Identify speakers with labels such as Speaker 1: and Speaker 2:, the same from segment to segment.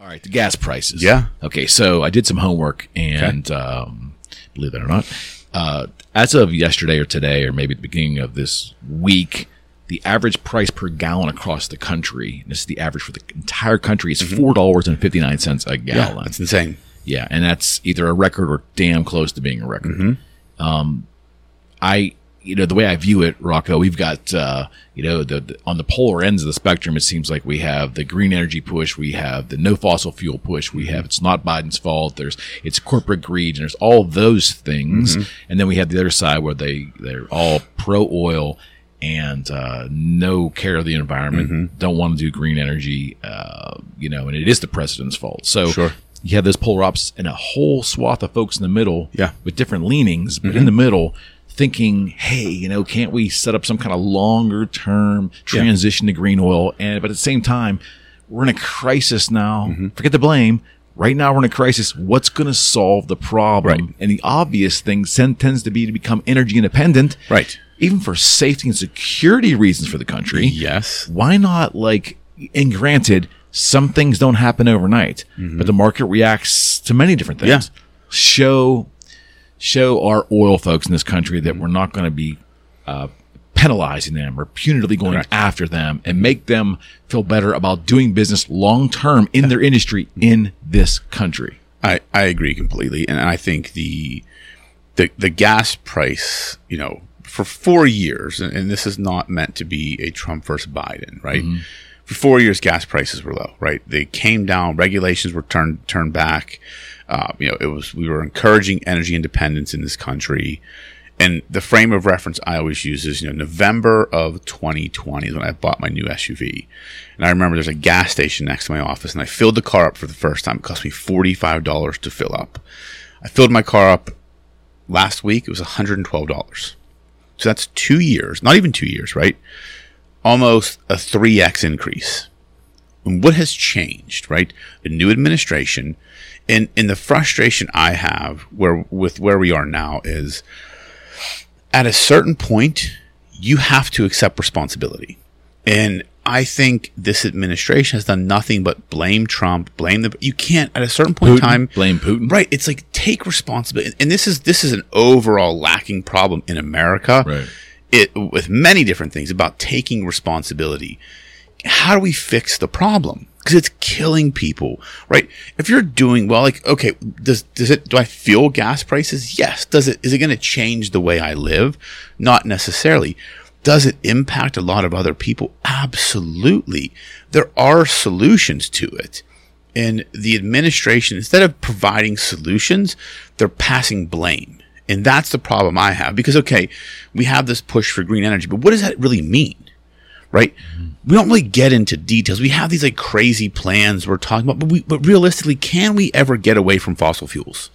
Speaker 1: All right, the gas prices.
Speaker 2: Yeah.
Speaker 1: Okay, so I did some homework, and um, believe it or not, uh, as of yesterday or today, or maybe the beginning of this week, the average price per gallon across the country, and this is the average for the entire country, is four dollars and fifty nine cents a
Speaker 2: Mm-hmm. Yeah,
Speaker 1: gallon.
Speaker 2: that's insane.
Speaker 1: Yeah, and that's either a record or damn close to being a record.
Speaker 2: Mm-hmm.
Speaker 1: Um, I, you know, the way I view it, Rocco, we've got, uh, you know, the, the on the polar ends of the spectrum. It seems like we have the green energy push, we have the no fossil fuel push, we have it's not Biden's fault. There's it's corporate greed, and there's all those things, and then we have the other side where they they're all pro oil and uh, no care of the environment, don't want to do green energy, uh, you know, and it is the president's fault. So
Speaker 2: Sure.
Speaker 1: you have those polar opposites and a whole swath of folks in the middle
Speaker 2: Yeah. Mm-hmm.
Speaker 1: with different leanings, but in the middle thinking, hey, you know, can't we set up some kind of longer term transition to green oil? And but at the same time, we're in a crisis now.
Speaker 2: Mm-hmm.
Speaker 1: Forget the blame. Right now, we're in a crisis. What's going to solve the problem?
Speaker 2: Right.
Speaker 1: And the obvious thing tends to be to become energy independent.
Speaker 2: Right.
Speaker 1: Even for safety and security reasons for the country
Speaker 2: Yes.
Speaker 1: why not like and granted some things don't happen overnight but the market reacts to many different things
Speaker 2: Mm-hmm. Yeah.
Speaker 1: show show our oil folks in this country that we're not going to be uh, penalizing them or punitively going
Speaker 2: Correct.
Speaker 1: after them and make them feel better about doing business long term in their industry in this country
Speaker 2: I, I agree completely, and I think the the the gas price, you know, for four years, and, and this is not meant to be a Trump versus Biden, right? For four years, gas prices were low, right? They came down, regulations were turned turned back. Uh, you know, it was we were encouraging energy independence in this country. And the frame of reference I always use is, you know, November of 2020 is when I bought my new SUV. And I remember there's a gas station next to my office and I filled the car up for the first time. It cost me $45 to fill up. I filled my car up last week. It was $112. So that's two years, not even two years, right? Almost a 3x increase. And what has changed, right? The new administration. And, and the frustration I have where with where we are now is at a certain point, you have to accept responsibility. And I think this administration has done nothing but blame Trump, blame the. You can't at a certain point in time
Speaker 1: blame putin
Speaker 2: Right. It's like take responsibility. And this is this is an overall lacking problem in America.
Speaker 1: Right.
Speaker 2: It with many different things about taking responsibility. How do we fix the problem? Because it's killing people, right? If you're doing well, like okay, does does it do I feel gas prices? Yes. Does it is it going to change the way I live? Not necessarily. Does it impact a lot of other people? Absolutely. There are solutions to it. And the administration, instead of providing solutions, they're passing blame. And that's the problem I have because, okay, we have this push for green energy, but what does that really mean? Right? Mm-hmm. We don't really get into details. We have these like crazy plans we're talking about, but we, but realistically, can we ever get away from fossil fuels?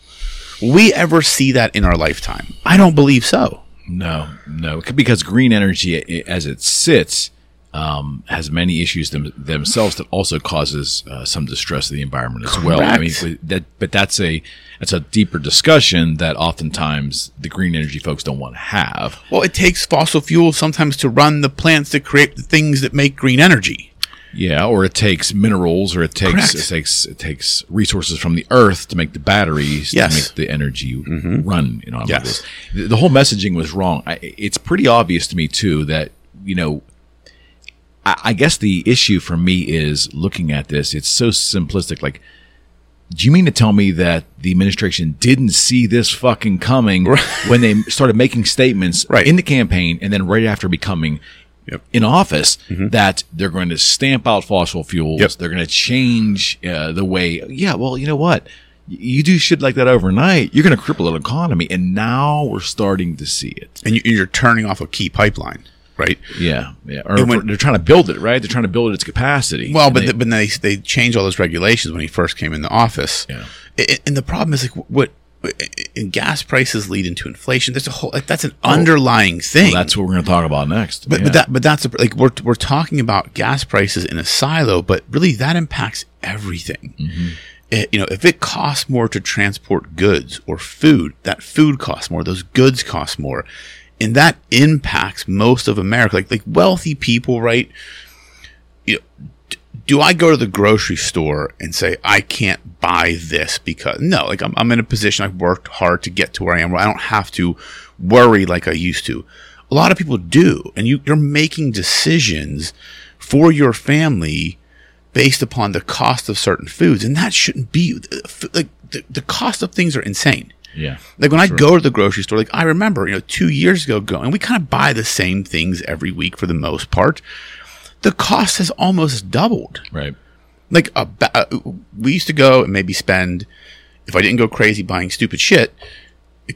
Speaker 2: Will we ever see that in our lifetime? I don't believe so.
Speaker 1: No, no, because green energy, as it sits, um, has many issues them, themselves that also causes uh, some distress to the environment as well. I mean, but that, but that's a that's a deeper discussion that oftentimes the green energy folks don't want to have.
Speaker 2: Well, it takes fossil fuels sometimes to run the plants that create the things that make green energy.
Speaker 1: Yeah, or it takes minerals, or it takes
Speaker 2: Correct.
Speaker 1: it takes it takes resources from the earth to make the batteries
Speaker 2: Yes.
Speaker 1: to make the energy run. You know,
Speaker 2: Yes.
Speaker 1: the, the whole messaging was wrong. I, it's pretty obvious to me too that you know. I, I guess the issue for me is looking at this. It's so simplistic. Like, do you mean to tell me that the administration didn't see this fucking coming when they started making statements
Speaker 2: Right.
Speaker 1: in the campaign and then right after becoming
Speaker 2: Yep.
Speaker 1: in office that they're going to stamp out fossil fuels.
Speaker 2: Yep.
Speaker 1: They're going to change uh, the way. Yeah, well, you know what? You do shit like that overnight, you're going to cripple an economy. And now we're starting to see it.
Speaker 2: And you're turning off a key pipeline, right?
Speaker 1: Yeah, yeah. Or
Speaker 2: when-
Speaker 1: they're trying to build it, right? They're trying to build its capacity.
Speaker 2: Well, but
Speaker 1: they-
Speaker 2: the, but they they changed all those regulations when he first came in the office.
Speaker 1: Yeah.
Speaker 2: And the problem is like what, and gas prices lead into inflation. There's a whole like that's an underlying thing.
Speaker 1: that's what we're going to talk about next.
Speaker 2: but
Speaker 1: Yeah.
Speaker 2: but that but that's a, like we're we're talking about gas prices in a silo, but really that impacts everything.
Speaker 1: Mm-hmm.
Speaker 2: It- you know, if it costs more to transport goods or food, that food costs more. Those goods cost more, and that impacts most of America. Like like wealthy people, right? You know, do I go to the grocery store and say I can't buy this because no, like I'm, I'm in a position I've worked hard to get to where I am where I don't have to worry like I used to. A lot of people do, and you, you're making decisions for your family based upon the cost of certain foods, and that shouldn't be uh, like the, the cost of things are insane.
Speaker 1: Yeah.
Speaker 2: Like when I go to the grocery store, like I remember, you know, two years ago going, we kind of buy the same things every week for the most part. The cost has almost doubled.
Speaker 1: Right.
Speaker 2: Like a ba- uh, we used to go and maybe spend, if I didn't go crazy buying stupid shit,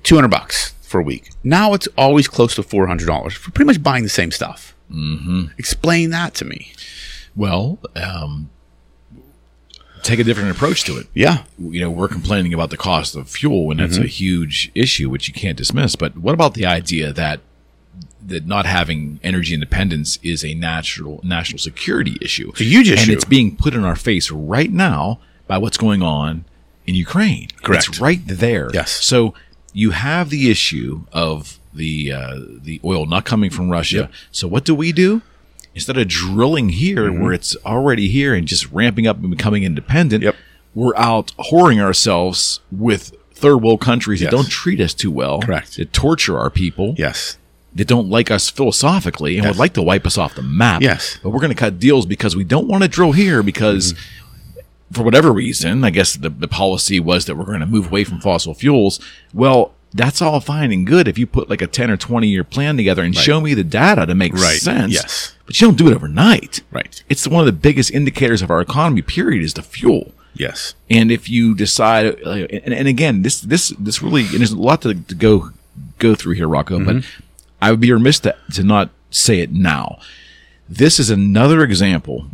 Speaker 2: two hundred bucks for a week. Now it's always close to four hundred dollars for pretty much buying the same stuff. Mm-hmm. Explain that to me.
Speaker 1: Well, um, take a different approach to it.
Speaker 2: Yeah,
Speaker 1: You know, we're complaining about the cost of fuel, and that's
Speaker 2: Mm-hmm.
Speaker 1: a huge issue, which you can't dismiss. But what about the idea that that not having energy independence is a natural national security issue?
Speaker 2: It's a huge
Speaker 1: and it's being put in our face right now by what's going on in Ukraine.
Speaker 2: Correct.
Speaker 1: It's right there.
Speaker 2: Yes.
Speaker 1: So you have the issue of the uh, the oil not coming from Russia.
Speaker 2: Yep.
Speaker 1: So what do we do? Instead of drilling here
Speaker 2: Mm-hmm.
Speaker 1: where it's already here and just ramping up and becoming independent,
Speaker 2: Yep.
Speaker 1: we're out whoring ourselves with third world countries
Speaker 2: Yes.
Speaker 1: that don't treat us too well.
Speaker 2: Correct.
Speaker 1: That torture our people.
Speaker 2: yes,
Speaker 1: That don't like us philosophically and
Speaker 2: Yes.
Speaker 1: would like to wipe us off the map.
Speaker 2: Yes.
Speaker 1: But we're going to cut deals because we don't want to drill here because for whatever reason, I guess the, the policy was that we're going to move away from fossil fuels. Well, that's all fine and good if you put like a 10 or 20 year plan together and show me the data to make
Speaker 2: Right.
Speaker 1: sense.
Speaker 2: Yes.
Speaker 1: But you don't do it overnight.
Speaker 2: Right.
Speaker 1: It's one of the biggest indicators of our economy, period, is the fuel.
Speaker 2: yes,
Speaker 1: And if you decide, uh, and, and again, this this this really, and there's a lot to, to go go through here, Rocco. But
Speaker 2: Mm-hmm.
Speaker 1: I would be remiss to, to not say it now. This is another example,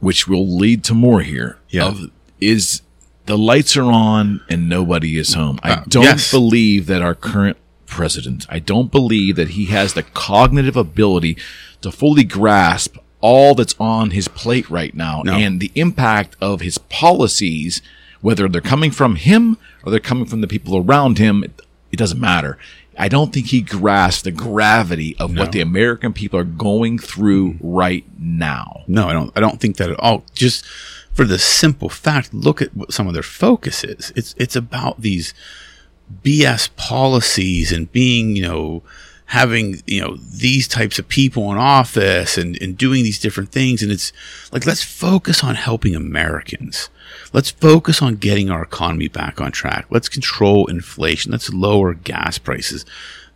Speaker 1: which will lead to more here.
Speaker 2: Yeah.
Speaker 1: Of is the lights are on and nobody is home. I
Speaker 2: Uh,
Speaker 1: don't
Speaker 2: yes.
Speaker 1: believe that our current president. I don't believe that he has the cognitive ability to fully grasp all that's on his plate right now
Speaker 2: No.
Speaker 1: and the impact of his policies, whether they're coming from him or they're coming from the people around him, it, it doesn't matter. I don't think he grasps the gravity of what the American people are going through right now.
Speaker 2: No, I don't. I don't think that at all. Just for the simple fact, look at what some of their focus is. It's it's about these BS policies and being, you know, having you know these types of people in office and and doing these different things. And it's like let's focus on helping Americans. Let's focus on getting our economy back on track. Let's control inflation. Let's lower gas prices.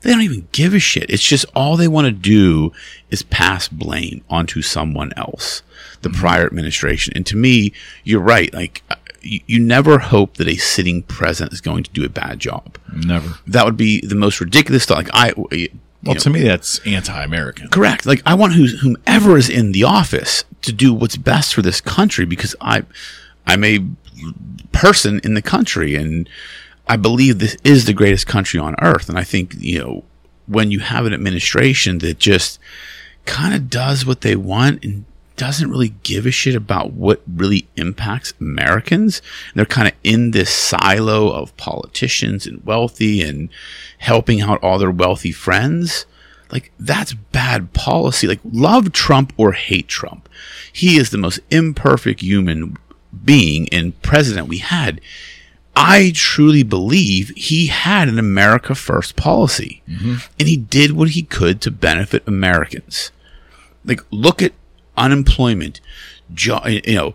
Speaker 2: They don't even give a shit. It's just all they want to do is pass blame onto someone else, the prior administration. And to me, you're right. Like, uh, you, you never hope that a sitting president is going to do a bad job.
Speaker 1: Never.
Speaker 2: That would be the most ridiculous thought. Like, I,
Speaker 1: Well,
Speaker 2: know,
Speaker 1: to me, that's anti-American.
Speaker 2: Correct. Like I want who's, whomever is in the office to do what's best for this country because I, I'm a person in the country and I believe this is the greatest country on earth. And I think, you know, when you have an administration that just kind of does what they want and doesn't really give a shit about what really impacts Americans. And they're kind of in this silo of politicians and wealthy and helping out all their wealthy friends. Like that's bad policy. Like love Trump or hate Trump. He is the most imperfect human being and president we had. I truly believe he had an America first policy mm-hmm. and he did what he could to benefit Americans. Like look at unemployment, jo- you know,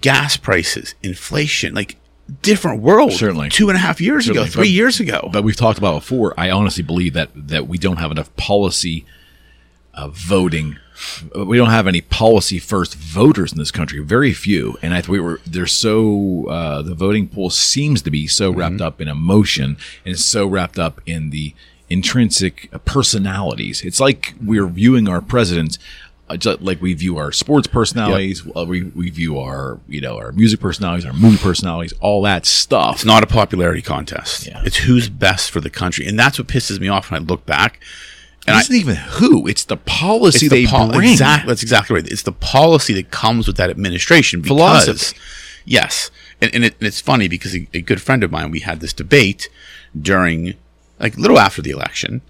Speaker 2: gas prices, inflation, like different world.
Speaker 1: Certainly.
Speaker 2: Two and a half years
Speaker 1: Certainly.
Speaker 2: ago, three
Speaker 1: But-
Speaker 2: years ago.
Speaker 1: But we've talked about before. I honestly believe that that we don't have enough policy uh, voting. We don't have any policy first voters in this country. Very few, and I think we were they're so uh, the voting pool seems to be so wrapped up in emotion and so wrapped up in the intrinsic personalities. It's like we're viewing our presidents. Uh, just like we view our sports personalities, uh, we, we view our you know our music personalities, our movie personalities, all that stuff.
Speaker 2: It's not a popularity contest.
Speaker 1: Yeah.
Speaker 2: It's who's best for the country. And that's what pisses me off when I look back. And
Speaker 1: It
Speaker 2: I,
Speaker 1: isn't even who; it's the policy
Speaker 2: it's
Speaker 1: they
Speaker 2: the pol-
Speaker 1: bring.
Speaker 2: Exactly, that's exactly right. It's the policy that comes with that administration. Because,
Speaker 1: Philosophy.
Speaker 2: Yes. And, and, it, and it's funny because a, a good friend of mine, we had this debate during, like, a little after the election.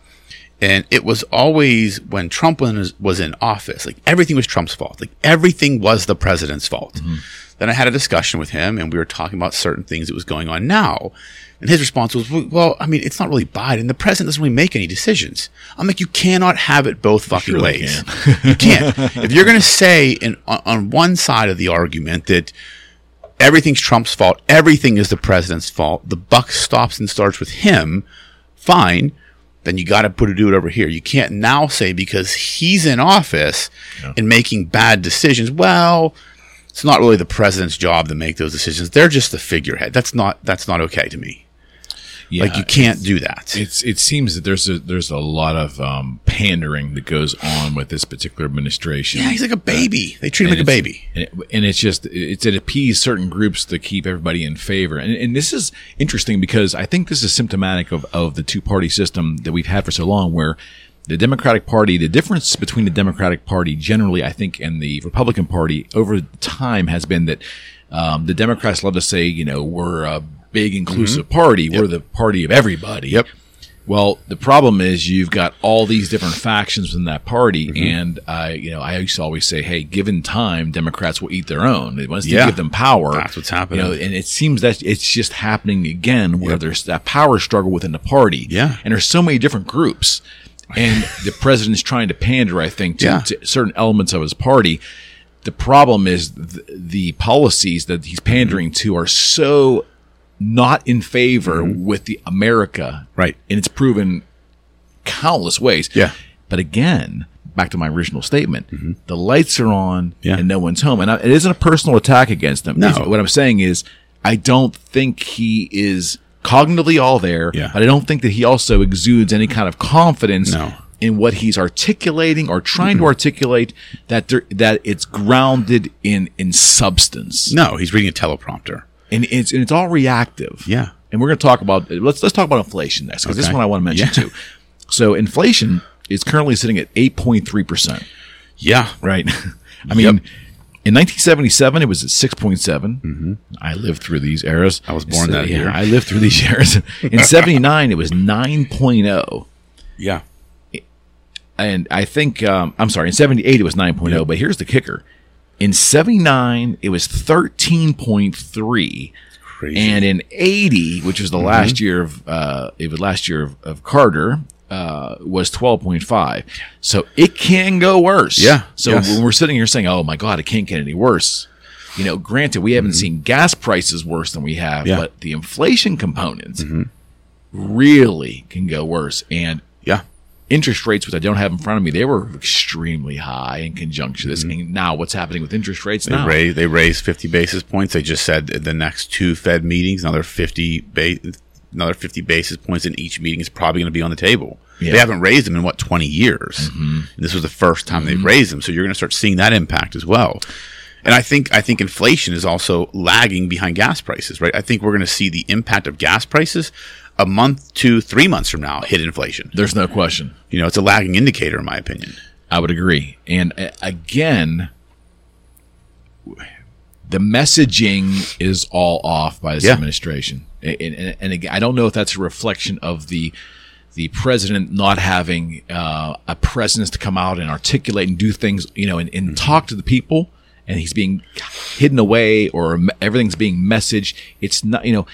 Speaker 2: And it was always when Trump was, was in office, like everything was Trump's fault. Like everything was the president's fault. Mm-hmm. Then I had a discussion with him and we were talking about certain things that was going on now. And his response was, well, I mean, it's not really Biden. The president doesn't really make any decisions. I'm like, you cannot have it both fucking ways. you can't. If you're going to say in, on, on one side of the argument that everything's Trump's fault, everything is the president's fault, the buck stops and starts with him, fine. Then you got to put a do it over here. You can't now say because he's in office and making bad decisions. Well, it's not really the president's job to make those decisions. They're just the figurehead. That's not that's not okay to me.
Speaker 1: Yeah,
Speaker 2: like you can't do that.
Speaker 1: It's it seems that there's a there's a lot of um, pandering that goes on with this particular administration.
Speaker 2: Yeah, he's like a baby. They treat him like a baby.
Speaker 1: and, it, and it's just it's it appease certain groups to keep everybody in favor. And, and this is interesting because I think this is symptomatic of of the two party system that we've had for so long, where the Democratic Party, the difference between the Democratic Party generally, I think, and the Republican Party over time has been that um, the Democrats love to say, you know, we're a big inclusive party, we're the party of everybody.
Speaker 2: Yep.
Speaker 1: Well, the problem is you've got all these different factions in that party, and I, you know, I used to always say, "Hey, given time, Democrats will eat their own. Once you
Speaker 2: Yeah.
Speaker 1: give them power,
Speaker 2: That's what's happening.
Speaker 1: You know, and it seems that it's just happening again, where there's that power struggle within the party.
Speaker 2: Yeah.
Speaker 1: and there's so many different groups, and the president's trying to pander, I think, to,
Speaker 2: Yeah.
Speaker 1: to certain elements of his party. The problem is th- the policies that he's pandering to are so not in favor with the America,
Speaker 2: Mm-hmm. Right.
Speaker 1: And it's proven countless ways.
Speaker 2: Yeah.
Speaker 1: But again, back to my original statement, the lights are on
Speaker 2: Mm-hmm. Yeah.
Speaker 1: and no one's home. And I, it isn't a personal attack against him.
Speaker 2: No.
Speaker 1: It's- What I'm saying is, I don't think he is cognitively all there,
Speaker 2: Yeah.
Speaker 1: but I don't think that he also exudes any kind of confidence
Speaker 2: No.
Speaker 1: in what he's articulating or trying to mm-hmm. articulate that there, that it's grounded in in substance.
Speaker 2: No, he's reading a teleprompter.
Speaker 1: And it's and it's all reactive.
Speaker 2: Yeah.
Speaker 1: And we're going to talk about let's let's talk about inflation next because this is
Speaker 2: Okay.
Speaker 1: one I want to mention
Speaker 2: Yeah.
Speaker 1: too. So inflation is currently sitting at 8.3%,
Speaker 2: Yeah.
Speaker 1: right? I mean, in 1977 it was at 6.7. I lived through these eras.
Speaker 2: Mm-hmm. I was born that
Speaker 1: yeah,
Speaker 2: year.
Speaker 1: I lived through these eras. In 79 it was 9.0.
Speaker 2: Yeah.
Speaker 1: And I think um, I'm sorry, in 78 it was 9.0, but here's the kicker. In 79 it was 13.3.
Speaker 2: Crazy.
Speaker 1: And in '80, which was the
Speaker 2: Mm-hmm.
Speaker 1: last year of uh, it was last year of, of Carter, uh, was 12.5. So it can go worse.
Speaker 2: Yeah,
Speaker 1: So
Speaker 2: yes.
Speaker 1: when we're sitting here saying, "Oh my God, it can't get any worse," you know, granted, we haven't seen gas prices worse than we have,
Speaker 2: Mm-hmm. Yeah. Mm-hmm.
Speaker 1: but the inflation components really can go worse. And
Speaker 2: yeah.
Speaker 1: interest rates, which I don't have in front of me, they were extremely high in conjunction with this. And now, what's happening with interest rates
Speaker 2: Mm-hmm. They
Speaker 1: now?
Speaker 2: raised they raised 50 basis points. They just said the next two Fed meetings, another 50 ba- another 50 basis points in each meeting is probably going to be on the table.
Speaker 1: Yeah.
Speaker 2: They haven't raised them in what 20 years. And this was the first time they've raised them, so you're going to start seeing that impact as well. And I think I think inflation is also lagging behind gas prices, right? I think we're going to see the impact of gas prices a month to 3 months from now hit inflation.
Speaker 1: There's no question.
Speaker 2: You know, it's a lagging indicator in my opinion.
Speaker 1: I would agree. And uh, again, the messaging is all off by this
Speaker 2: Yeah.
Speaker 1: administration. And, and, and again, I don't know if that's a reflection of the the president not having uh, a presence to come out and articulate and do things, you know, and, and
Speaker 2: Mm-hmm.
Speaker 1: talk to the people. And he's being hidden away, or everything's being messaged. It's not, you know,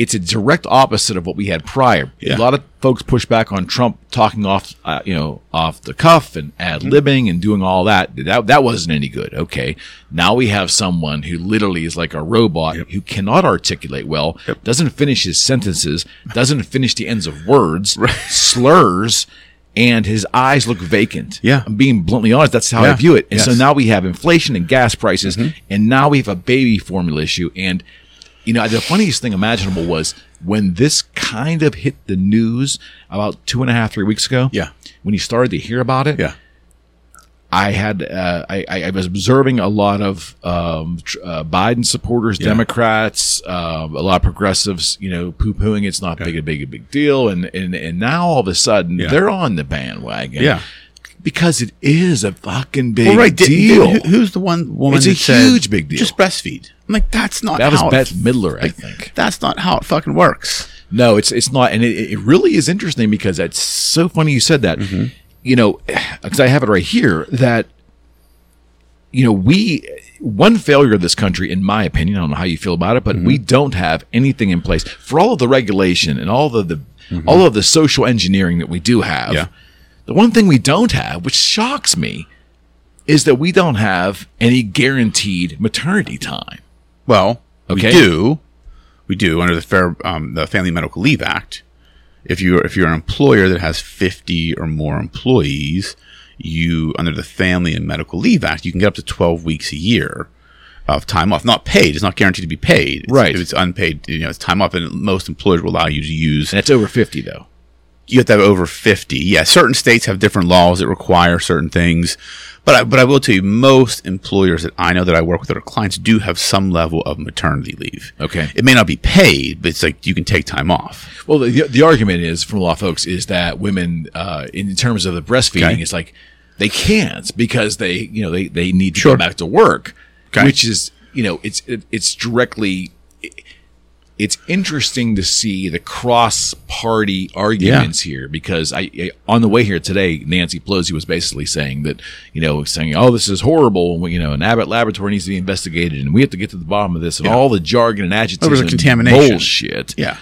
Speaker 1: it's a direct opposite of what we had prior.
Speaker 2: Yeah.
Speaker 1: A lot of folks push back on Trump talking off, uh, you know, off the cuff and ad libbing and doing all that. That that wasn't any good. Okay, now we have someone who literally is like a robot who cannot articulate well, doesn't finish his sentences, doesn't finish the ends of words, slurs. And his eyes look vacant.
Speaker 2: Yeah.
Speaker 1: I'm being bluntly honest. That's how I view it. And so now we have inflation and gas prices, and now we have a baby formula issue. And you know, the funniest thing imaginable was when this kind of hit the news about two and a half, three weeks ago.
Speaker 2: Yeah.
Speaker 1: When you started to hear about it,
Speaker 2: Yeah.
Speaker 1: I had uh, I, I was observing a lot of um, uh, Biden supporters,
Speaker 2: Yeah.
Speaker 1: Democrats, um, a lot of progressives, you know, poo pooing it's not big a big a big deal, and and and now all of a sudden
Speaker 2: Yeah.
Speaker 1: they're on the bandwagon.
Speaker 2: Yeah.
Speaker 1: because it is a fucking big
Speaker 2: Well, right, did-
Speaker 1: deal.
Speaker 2: who's the one woman?
Speaker 1: It's a
Speaker 2: said,
Speaker 1: huge big deal.
Speaker 2: Just breastfeed. I'm like, that's not.
Speaker 1: that was
Speaker 2: how it-
Speaker 1: Bette Midler, I
Speaker 2: like,
Speaker 1: think.
Speaker 2: That's not how it fucking works.
Speaker 1: No, it's it's not, and it, it really is interesting because it's so funny you said that.
Speaker 2: Mm-hmm.
Speaker 1: You know, because I have it right here that you know we one failure of this country, in my opinion, I don't know how you feel about it, but we
Speaker 2: Mm-hmm.
Speaker 1: don't have anything in place for all of the regulation and all of the all of the social engineering that we do have.
Speaker 2: Mm-hmm. Yeah.
Speaker 1: The one thing we don't have, which shocks me, is that we don't have any guaranteed maternity time.
Speaker 2: Well,
Speaker 1: Okay.
Speaker 2: we do. We do under the Fair um, the Family Medical Leave Act. If you if you're an employer that has 50 or more employees, you under the Family and Medical Leave Act, you can get up to 12 weeks a year of time off. Not paid. It's not guaranteed to be paid. It's-
Speaker 1: Right.
Speaker 2: If it's unpaid, you know, it's time off, and most employers will allow you to use
Speaker 1: And it's over 50, though.
Speaker 2: you have to have over 50. Yeah, certain states have different laws that require certain things. But I, but I will tell you, most employers that I know that I work with that are clients do have some level of maternity leave.
Speaker 1: Okay.
Speaker 2: It may not be paid, but it's like you can take time off.
Speaker 1: Well, the, the argument is from a lot of folks is that women, uh, in terms of the breastfeeding,
Speaker 2: Okay.
Speaker 1: it's like they can't because they, you know, they, they need to
Speaker 2: Sure.
Speaker 1: go back to work,
Speaker 2: Okay.
Speaker 1: which is, you know, it's, it, it's directly, it's interesting to see the cross party arguments here because I, I, on the way here today, Nancy Pelosi was basically saying that, you know, saying, oh, this is horrible. You know, an Abbott laboratory needs to be investigated and we have to get to the bottom of this and
Speaker 2: Yeah.
Speaker 1: all the jargon and adjectives.
Speaker 2: There was a
Speaker 1: and
Speaker 2: contamination.
Speaker 1: Bullshit
Speaker 2: Yeah.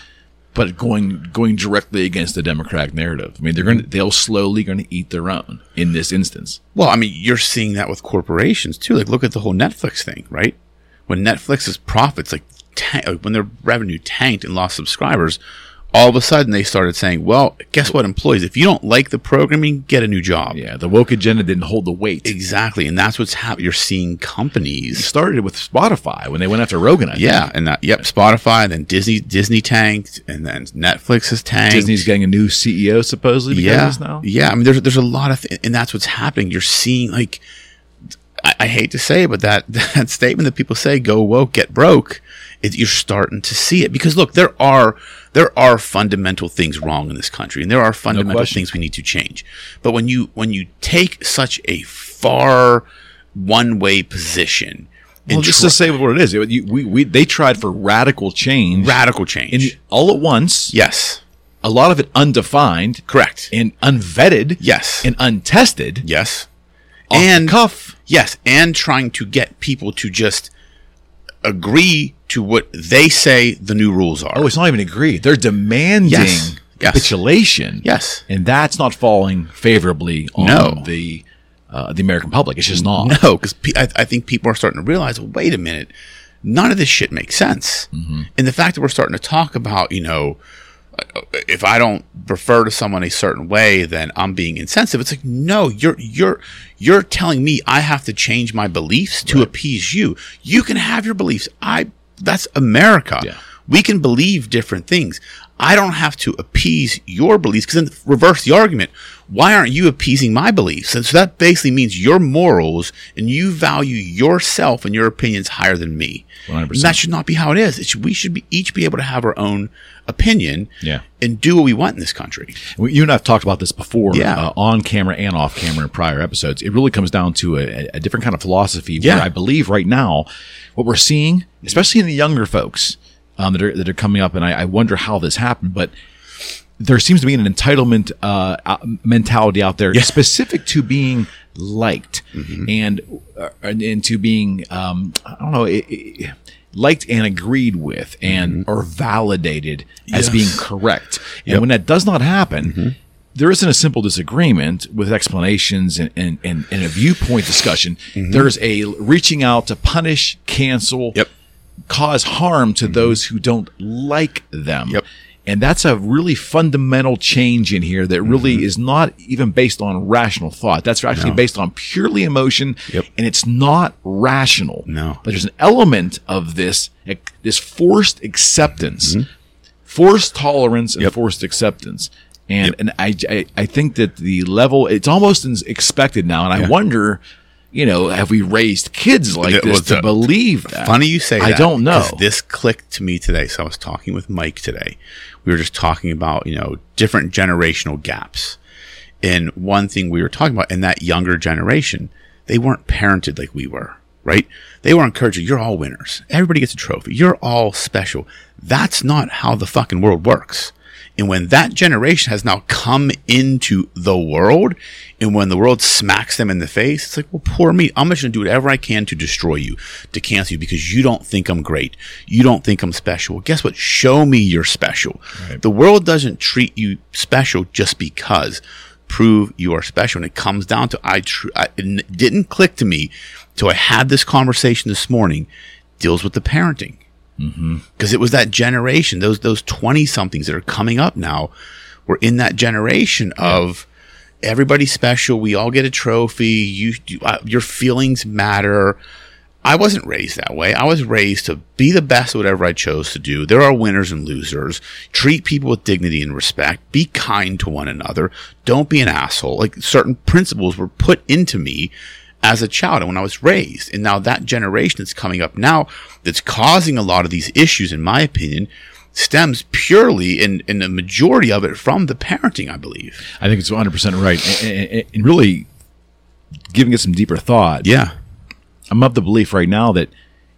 Speaker 1: but going going directly against the Democratic narrative. I mean, they're going to they'll slowly going to eat their own in this instance.
Speaker 2: Well, I mean, you're seeing that with corporations too. Like, look at the whole Netflix thing, right? When Netflix's profits, like, ta- uh, when their revenue tanked and lost subscribers, all of a sudden they started saying, "Well, guess what, employees? If you don't like the programming, get a new job."
Speaker 1: Yeah, the woke agenda didn't hold the weight.
Speaker 2: Exactly, and that's what's happening. You're seeing companies.
Speaker 1: started with Spotify when they went after Rogan. I think.
Speaker 2: Yeah, and that, yep, Spotify, and then Disney, Disney tanked, and then Netflix has tanked.
Speaker 1: Disney's getting a new CEO supposedly because
Speaker 2: yeah,
Speaker 1: now.
Speaker 2: yeah. I mean, there's there's a lot of, th- and that's what's happening. You're seeing like, I, I hate to say it, but that that statement that people say, "Go woke, get broke," it, you're starting to see it because look, there are there are fundamental things wrong in this country, and there are fundamental
Speaker 1: question.
Speaker 2: things we need to change. But when you when you take such a far one way position,
Speaker 1: Well, just
Speaker 2: try-
Speaker 1: to say what it is, you, we, we they tried for radical change
Speaker 2: radical change,
Speaker 1: all at once.
Speaker 2: yes,
Speaker 1: A lot of it undefined
Speaker 2: correct,
Speaker 1: and unvetted.
Speaker 2: yes,
Speaker 1: and untested.
Speaker 2: yes, and
Speaker 1: cuff.
Speaker 2: Yes, and trying to get people to just agree to what they say the new rules are.
Speaker 1: Oh, it's not even agreed. They're demanding
Speaker 2: Yes.
Speaker 1: Capitulation.
Speaker 2: yes.
Speaker 1: and that's not falling favorably on
Speaker 2: No.
Speaker 1: the uh, the American public. It's just not.
Speaker 2: No, because pe- I, I think people are starting to realize, well, wait a minute, none of this shit makes sense.
Speaker 1: Mm-hmm.
Speaker 2: And the fact that we're starting to talk about, you know, uh, if I don't refer to someone a certain way, then I'm being insensitive. It's like, no, you're you're you're telling me I have to change my beliefs to appease you. You can have your beliefs. I that's America.
Speaker 1: Yeah.
Speaker 2: We can believe different things. I don't have to appease your beliefs because then reverse the argument. Why aren't you appeasing my beliefs? And so that basically means your morals and you value yourself and your opinions higher than me.
Speaker 1: 100%.
Speaker 2: And that should not be how it is. It should, we should be, each be able to have our own opinion
Speaker 1: Yeah.
Speaker 2: and do what we want in this country.
Speaker 1: You and I've talked about this before,
Speaker 2: Yeah.
Speaker 1: uh, on camera and off camera in prior episodes. It really comes down to a, a different kind of philosophy.
Speaker 2: Yeah.
Speaker 1: Where I believe right now, what we're seeing, especially in the younger folks um, that are that are coming up, and I, I wonder how this happened, but there seems to be an entitlement uh, uh, mentality out there, specific to being liked and uh, and and to being um, I don't know. It, it, liked and agreed with and or validated as being correct and
Speaker 2: Yep.
Speaker 1: when that does not happen there isn't a simple disagreement with explanations and, and, and, and a viewpoint discussion. There's a reaching out to punish, cancel,
Speaker 2: Yep.
Speaker 1: Cause harm to mm-hmm. those who don't like them.
Speaker 2: Yep.
Speaker 1: And that's a really fundamental change in here that really mm-hmm. is not even based on rational thought. That's actually
Speaker 2: No.
Speaker 1: based on purely emotion
Speaker 2: Yep.
Speaker 1: and it's not rational.
Speaker 2: No.
Speaker 1: But there's an element of this, this forced acceptance, mm-hmm. forced tolerance and
Speaker 2: Yep.
Speaker 1: forced acceptance. And, and I, I, I think that the level, it's almost expected now. And I wonder, you know, have we raised kids like
Speaker 2: It
Speaker 1: this to
Speaker 2: a-
Speaker 1: believe that?
Speaker 2: Funny you say
Speaker 1: I
Speaker 2: that.
Speaker 1: don't know.
Speaker 2: This clicked to me today. So I was talking with Mike today. We were just talking about, you know, different generational gaps. And one thing we were talking about in that younger generation, they weren't parented like we were, right? They were encouraged, you're all winners. Everybody gets a trophy. You're all special. That's not how the fucking world works. And when that generation has now come into the world, and when the world smacks them in the face, it's like, well, poor me. I'm just going to do whatever I can to destroy you, to cancel you, because you don't think I'm great. You don't think I'm special. Well, guess what? Show me you're special.
Speaker 1: Right.
Speaker 2: The world doesn't treat you special just because. Prove you are special. And it comes down to I, tr- I it didn't click to me till I had this conversation this morning. Deals with the parenting mm-hmm. because it was that generation those those 20 somethings that are coming up now were in that generation of everybody's special. We all get a trophy. You, you uh, your feelings matter. I wasn't raised that way. I was raised to be the best at whatever i chose to do. There are winners and losers. Treat people with dignity and respect. Be kind to one another. Don't be an asshole. Like certain principles were put into me as a child and when I was raised. And now that generation that's coming up now that's causing a lot of these issues, in my opinion, stems purely in, in the majority of it from the parenting, I believe.
Speaker 1: I think it's 100 percent right, and, and, and really giving it some deeper thought.
Speaker 2: Yeah.
Speaker 1: I'm of the belief right now that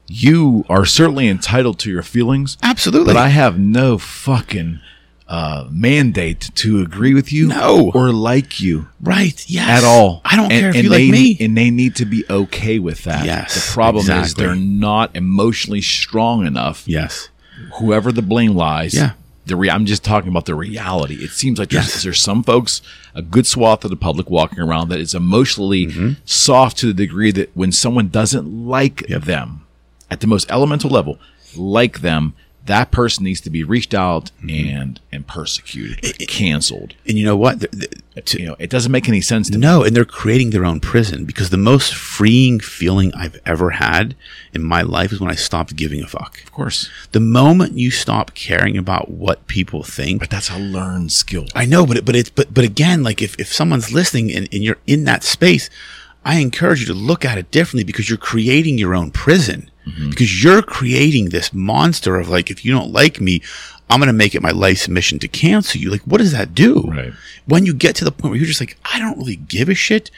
Speaker 1: you are certainly entitled to your feelings,
Speaker 2: Absolutely.
Speaker 1: but I have no fucking uh, mandate to agree with you,
Speaker 2: No.
Speaker 1: or like you
Speaker 2: right. Yes.
Speaker 1: at all.
Speaker 2: I don't
Speaker 1: And-
Speaker 2: care if
Speaker 1: and
Speaker 2: you
Speaker 1: they,
Speaker 2: like me.
Speaker 1: and they need to be okay with that.
Speaker 2: Yes,
Speaker 1: the problem is they're not emotionally strong enough.
Speaker 2: yes.
Speaker 1: Whoever the blame lies.
Speaker 2: Yeah.
Speaker 1: The re- I'm just talking about the reality. It seems like there's,
Speaker 2: Yes.
Speaker 1: there's some folks, a good swath of the public walking around that is emotionally
Speaker 2: Mm-hmm.
Speaker 1: soft to the degree that when someone doesn't like them at the most elemental level, like them, that person needs to be reached out
Speaker 2: Mm-hmm.
Speaker 1: and and persecuted, canceled.
Speaker 2: And you know what? The- the- to-
Speaker 1: You know, it doesn't make any sense to me.
Speaker 2: No, and they're creating their own prison because the most freeing feeling I've ever had in my life is when I stopped giving a fuck.
Speaker 1: Of course,
Speaker 2: The moment you stop caring about what people think,
Speaker 1: but that's a learned skill.
Speaker 2: I know, but it, but it's but but again, like if, if someone's listening and, and you're in that space, I encourage you to look at it differently because you're creating your own prison. Mm-hmm. Because you're creating this monster of like, if you don't like me, I'm gonna make it my life's mission to cancel you. Like, what does that do?
Speaker 1: Right.
Speaker 2: When you get to the point where you're just like, I don't really give a shit.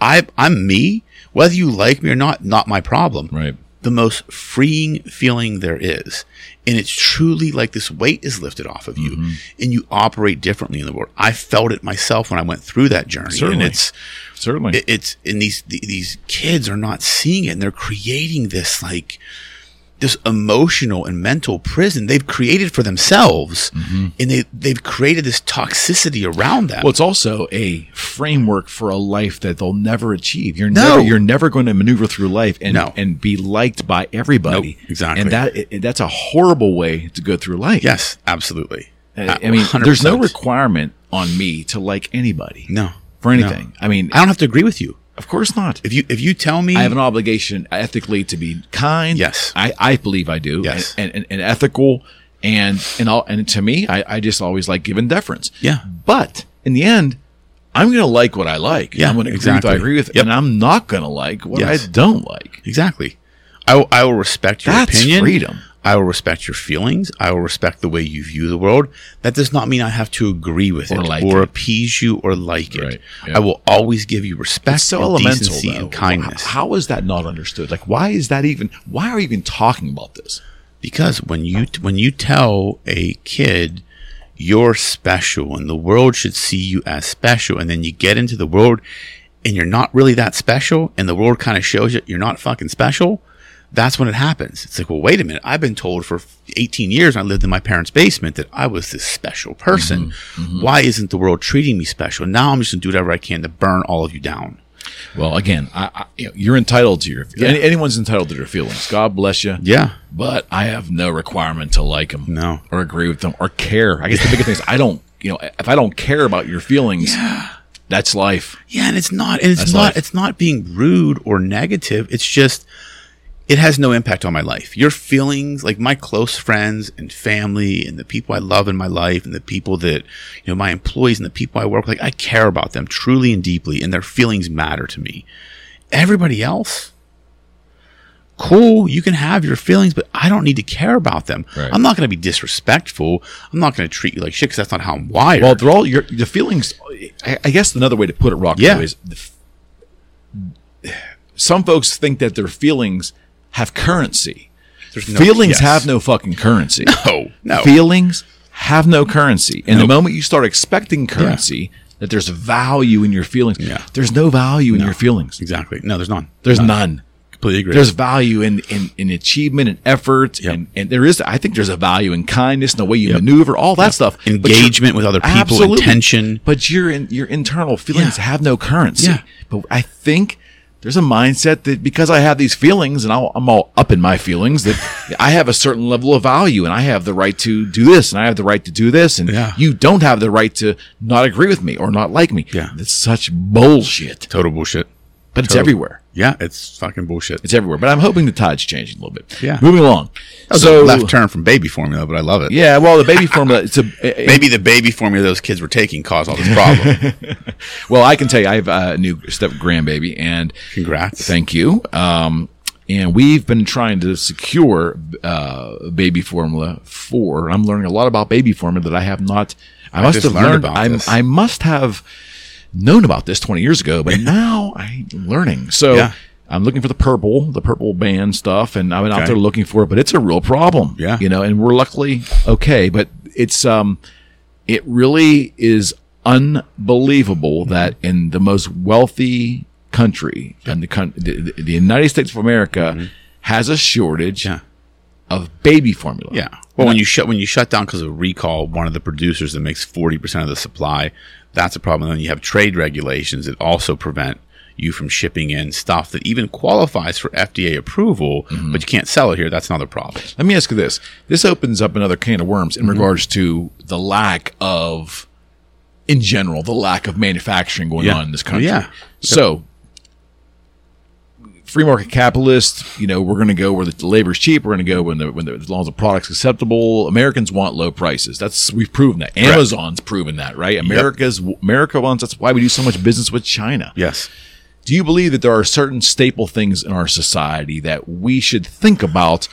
Speaker 2: I I'm me. Whether you like me or not, not my problem
Speaker 1: Right.
Speaker 2: The most freeing feeling there is. And it's truly like this weight is lifted off of you
Speaker 1: Mm-hmm.
Speaker 2: and you operate differently in the world. I felt it myself when I went through that journey.
Speaker 1: Certainly.
Speaker 2: And it's,
Speaker 1: Certainly.
Speaker 2: it- it's, and these, the- these kids are not seeing it and they're creating this like, this emotional and mental prison they've created for themselves and they, they've created this toxicity around them.
Speaker 1: Mm-hmm. Well, it's also a framework for a life that they'll never achieve. You're
Speaker 2: No.
Speaker 1: never you're never going to maneuver through life and
Speaker 2: No.
Speaker 1: and be liked by everybody.
Speaker 2: Nope, exactly.
Speaker 1: And that it, that's a horrible way to go through life.
Speaker 2: yes, absolutely.
Speaker 1: I, I mean, there's no requirement on me to like anybody.
Speaker 2: no
Speaker 1: For anything. I mean,
Speaker 2: I don't have to agree with you.
Speaker 1: Of course not.
Speaker 2: If you, if you tell me,
Speaker 1: I have an obligation ethically to be kind.
Speaker 2: Yes.
Speaker 1: I, I believe I do.
Speaker 2: Yes.
Speaker 1: And, and, and ethical. And, and, all, and to me, I, I just always like giving deference.
Speaker 2: Yeah.
Speaker 1: But in the end, I'm going to like what I like.
Speaker 2: Yeah,
Speaker 1: I'm going to agree
Speaker 2: exactly.
Speaker 1: with I agree with.
Speaker 2: Yep.
Speaker 1: And I'm not going to like what
Speaker 2: Yes.
Speaker 1: I don't like.
Speaker 2: Exactly. I will, I will respect your
Speaker 1: That's
Speaker 2: opinion.
Speaker 1: freedom.
Speaker 2: I will respect your feelings. I will respect the way you view the world. That does not mean I have to agree with
Speaker 1: Or
Speaker 2: it
Speaker 1: like
Speaker 2: or
Speaker 1: it.
Speaker 2: appease you or like it.
Speaker 1: Right. Yeah.
Speaker 2: I will always give you respect,
Speaker 1: It's so
Speaker 2: and
Speaker 1: elemental,
Speaker 2: decency,
Speaker 1: though.
Speaker 2: and kindness.
Speaker 1: How- How is that not understood? Like, why is that even, why are you even talking about this?
Speaker 2: Because when you when you tell a kid you're special and the world should see you as special, and then you get into the world and you're not really that special, and the world kind of shows you you're not fucking special. That's when it happens. It's like, well, wait a minute. I've been told for 18 years I lived in my parents' basement that I was this special person. Mm-hmm. Mm-hmm. Why isn't the world treating me special? Now I'm just gonna do whatever I can to burn all of you down.
Speaker 1: Well, again, I, I, you know, you're entitled to your, any, anyone's entitled to their feelings. God bless you.
Speaker 2: Yeah.
Speaker 1: But I have no requirement to like them.
Speaker 2: No.
Speaker 1: Or agree with them or care. I guess the biggest thing is I don't, you know, if I don't care about your feelings, yeah. that's life.
Speaker 2: Yeah, and it's not, and it's
Speaker 1: That's
Speaker 2: not,
Speaker 1: life.
Speaker 2: it's not being rude or negative. It's just, it has no impact on my life. Your feelings, like my close friends and family and the people I love in my life and the people that, you know, my employees and the people I work with, like I care about them truly and deeply and their feelings matter to me. Everybody else, cool, you can have your feelings, but I don't need to care about them.
Speaker 1: Right.
Speaker 2: I'm not going to be disrespectful. I'm not going to treat you like shit because that's not how I'm wired.
Speaker 1: Well, they're all your the feelings. I, I guess another way to put it, Rocco,
Speaker 2: Yeah.
Speaker 1: is the, some folks think that their feelings have currency.
Speaker 2: No-
Speaker 1: feelings
Speaker 2: yes.
Speaker 1: have no fucking currency.
Speaker 2: No, no.
Speaker 1: Feelings have no currency. And the moment you start expecting currency, that there's value in your feelings,
Speaker 2: Yeah.
Speaker 1: there's no value in your feelings.
Speaker 2: Exactly. No, there's none.
Speaker 1: There's none.
Speaker 2: Completely agree.
Speaker 1: There's value in, in, in achievement and effort.
Speaker 2: Yep.
Speaker 1: And, and there is, I think there's a value in kindness and the way you maneuver, all that stuff.
Speaker 2: Engagement with other people,
Speaker 1: Absolutely.
Speaker 2: intention.
Speaker 1: But your in, your internal feelings
Speaker 2: Yeah.
Speaker 1: have no currency.
Speaker 2: Yeah.
Speaker 1: But I think there's a mindset that because I have these feelings and I'll, I'm all up in my feelings that I have a certain level of value and I have the right to do this and I have the right to do this and
Speaker 2: Yeah.
Speaker 1: you don't have the right to not agree with me or not like me.
Speaker 2: Yeah.
Speaker 1: It's such bullshit.
Speaker 2: Total bullshit.
Speaker 1: But it's everywhere.
Speaker 2: Yeah, it's fucking bullshit.
Speaker 1: It's everywhere. But I'm hoping the tide's changing a little bit.
Speaker 2: Yeah.
Speaker 1: Moving along. So
Speaker 2: left turn from baby formula, but I love it.
Speaker 1: Yeah. Well, the baby formula. It's a.
Speaker 2: Maybe the baby formula those kids were taking caused all this problem.
Speaker 1: well, I can tell you, I have a new step grandbaby, and
Speaker 2: Congrats.
Speaker 1: Thank you. Um, and we've been trying to secure uh, baby formula for. I'm learning a lot about baby formula that I have not. I, must have
Speaker 2: learned
Speaker 1: learned.
Speaker 2: about.
Speaker 1: I must have known about this 20 years ago, but now I'm learning. So.
Speaker 2: Yeah.
Speaker 1: I'm looking for the purple, the purple band stuff, and I've been out there looking for it, but it's a real problem.
Speaker 2: Yeah.
Speaker 1: You know, and we're luckily okay, but it's, um, it really is unbelievable that in the most wealthy country and the, coun- the the United States of America has a shortage
Speaker 2: Yeah.
Speaker 1: of baby formula.
Speaker 2: Yeah. Well, when you shut when you shut down because of a recall, one of the producers that makes forty percent of the supply, that's a problem. And then you have trade regulations that also prevent you from shipping in stuff that even qualifies for FDA approval, but you can't sell it here. That's another problem.
Speaker 1: Let me ask you this: This opens up another can of worms
Speaker 2: Mm-hmm.
Speaker 1: in regards to the lack of, in general, the lack of manufacturing going
Speaker 2: Yeah.
Speaker 1: on in this country.
Speaker 2: Yeah.
Speaker 1: So, free market capitalist, you know, we're going to go where the labor's cheap. We're going to go when the when the, as long as the product's acceptable. Americans want low prices. That's we've proven that. Amazon's proven that, right? America's America wants. That's why we do so much business with China.
Speaker 2: Yes.
Speaker 1: Do you believe that there are certain staple things in our society that we should think about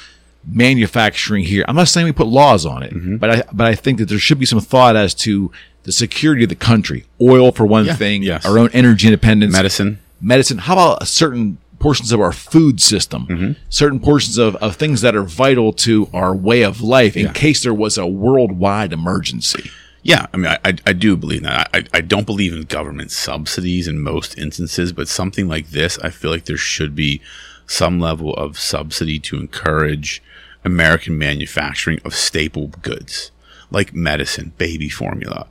Speaker 1: manufacturing here? I'm not saying we put laws on it,
Speaker 2: Mm-hmm.
Speaker 1: but I but I think that there should be some thought as to the security of the country. Oil for one
Speaker 2: Yeah,
Speaker 1: thing,
Speaker 2: yes.
Speaker 1: our own energy independence,
Speaker 2: Medicine.
Speaker 1: medicine. How about a certain portions of our food system,
Speaker 2: Mm-hmm.
Speaker 1: certain portions of, of things that are vital to our way of life in case there was a worldwide emergency?
Speaker 2: Yeah, I mean, I, I, I do believe that. I, I don't believe in government subsidies in most instances, but something like this, I feel like there should be some level of subsidy to encourage American manufacturing of staple goods like medicine, baby formula,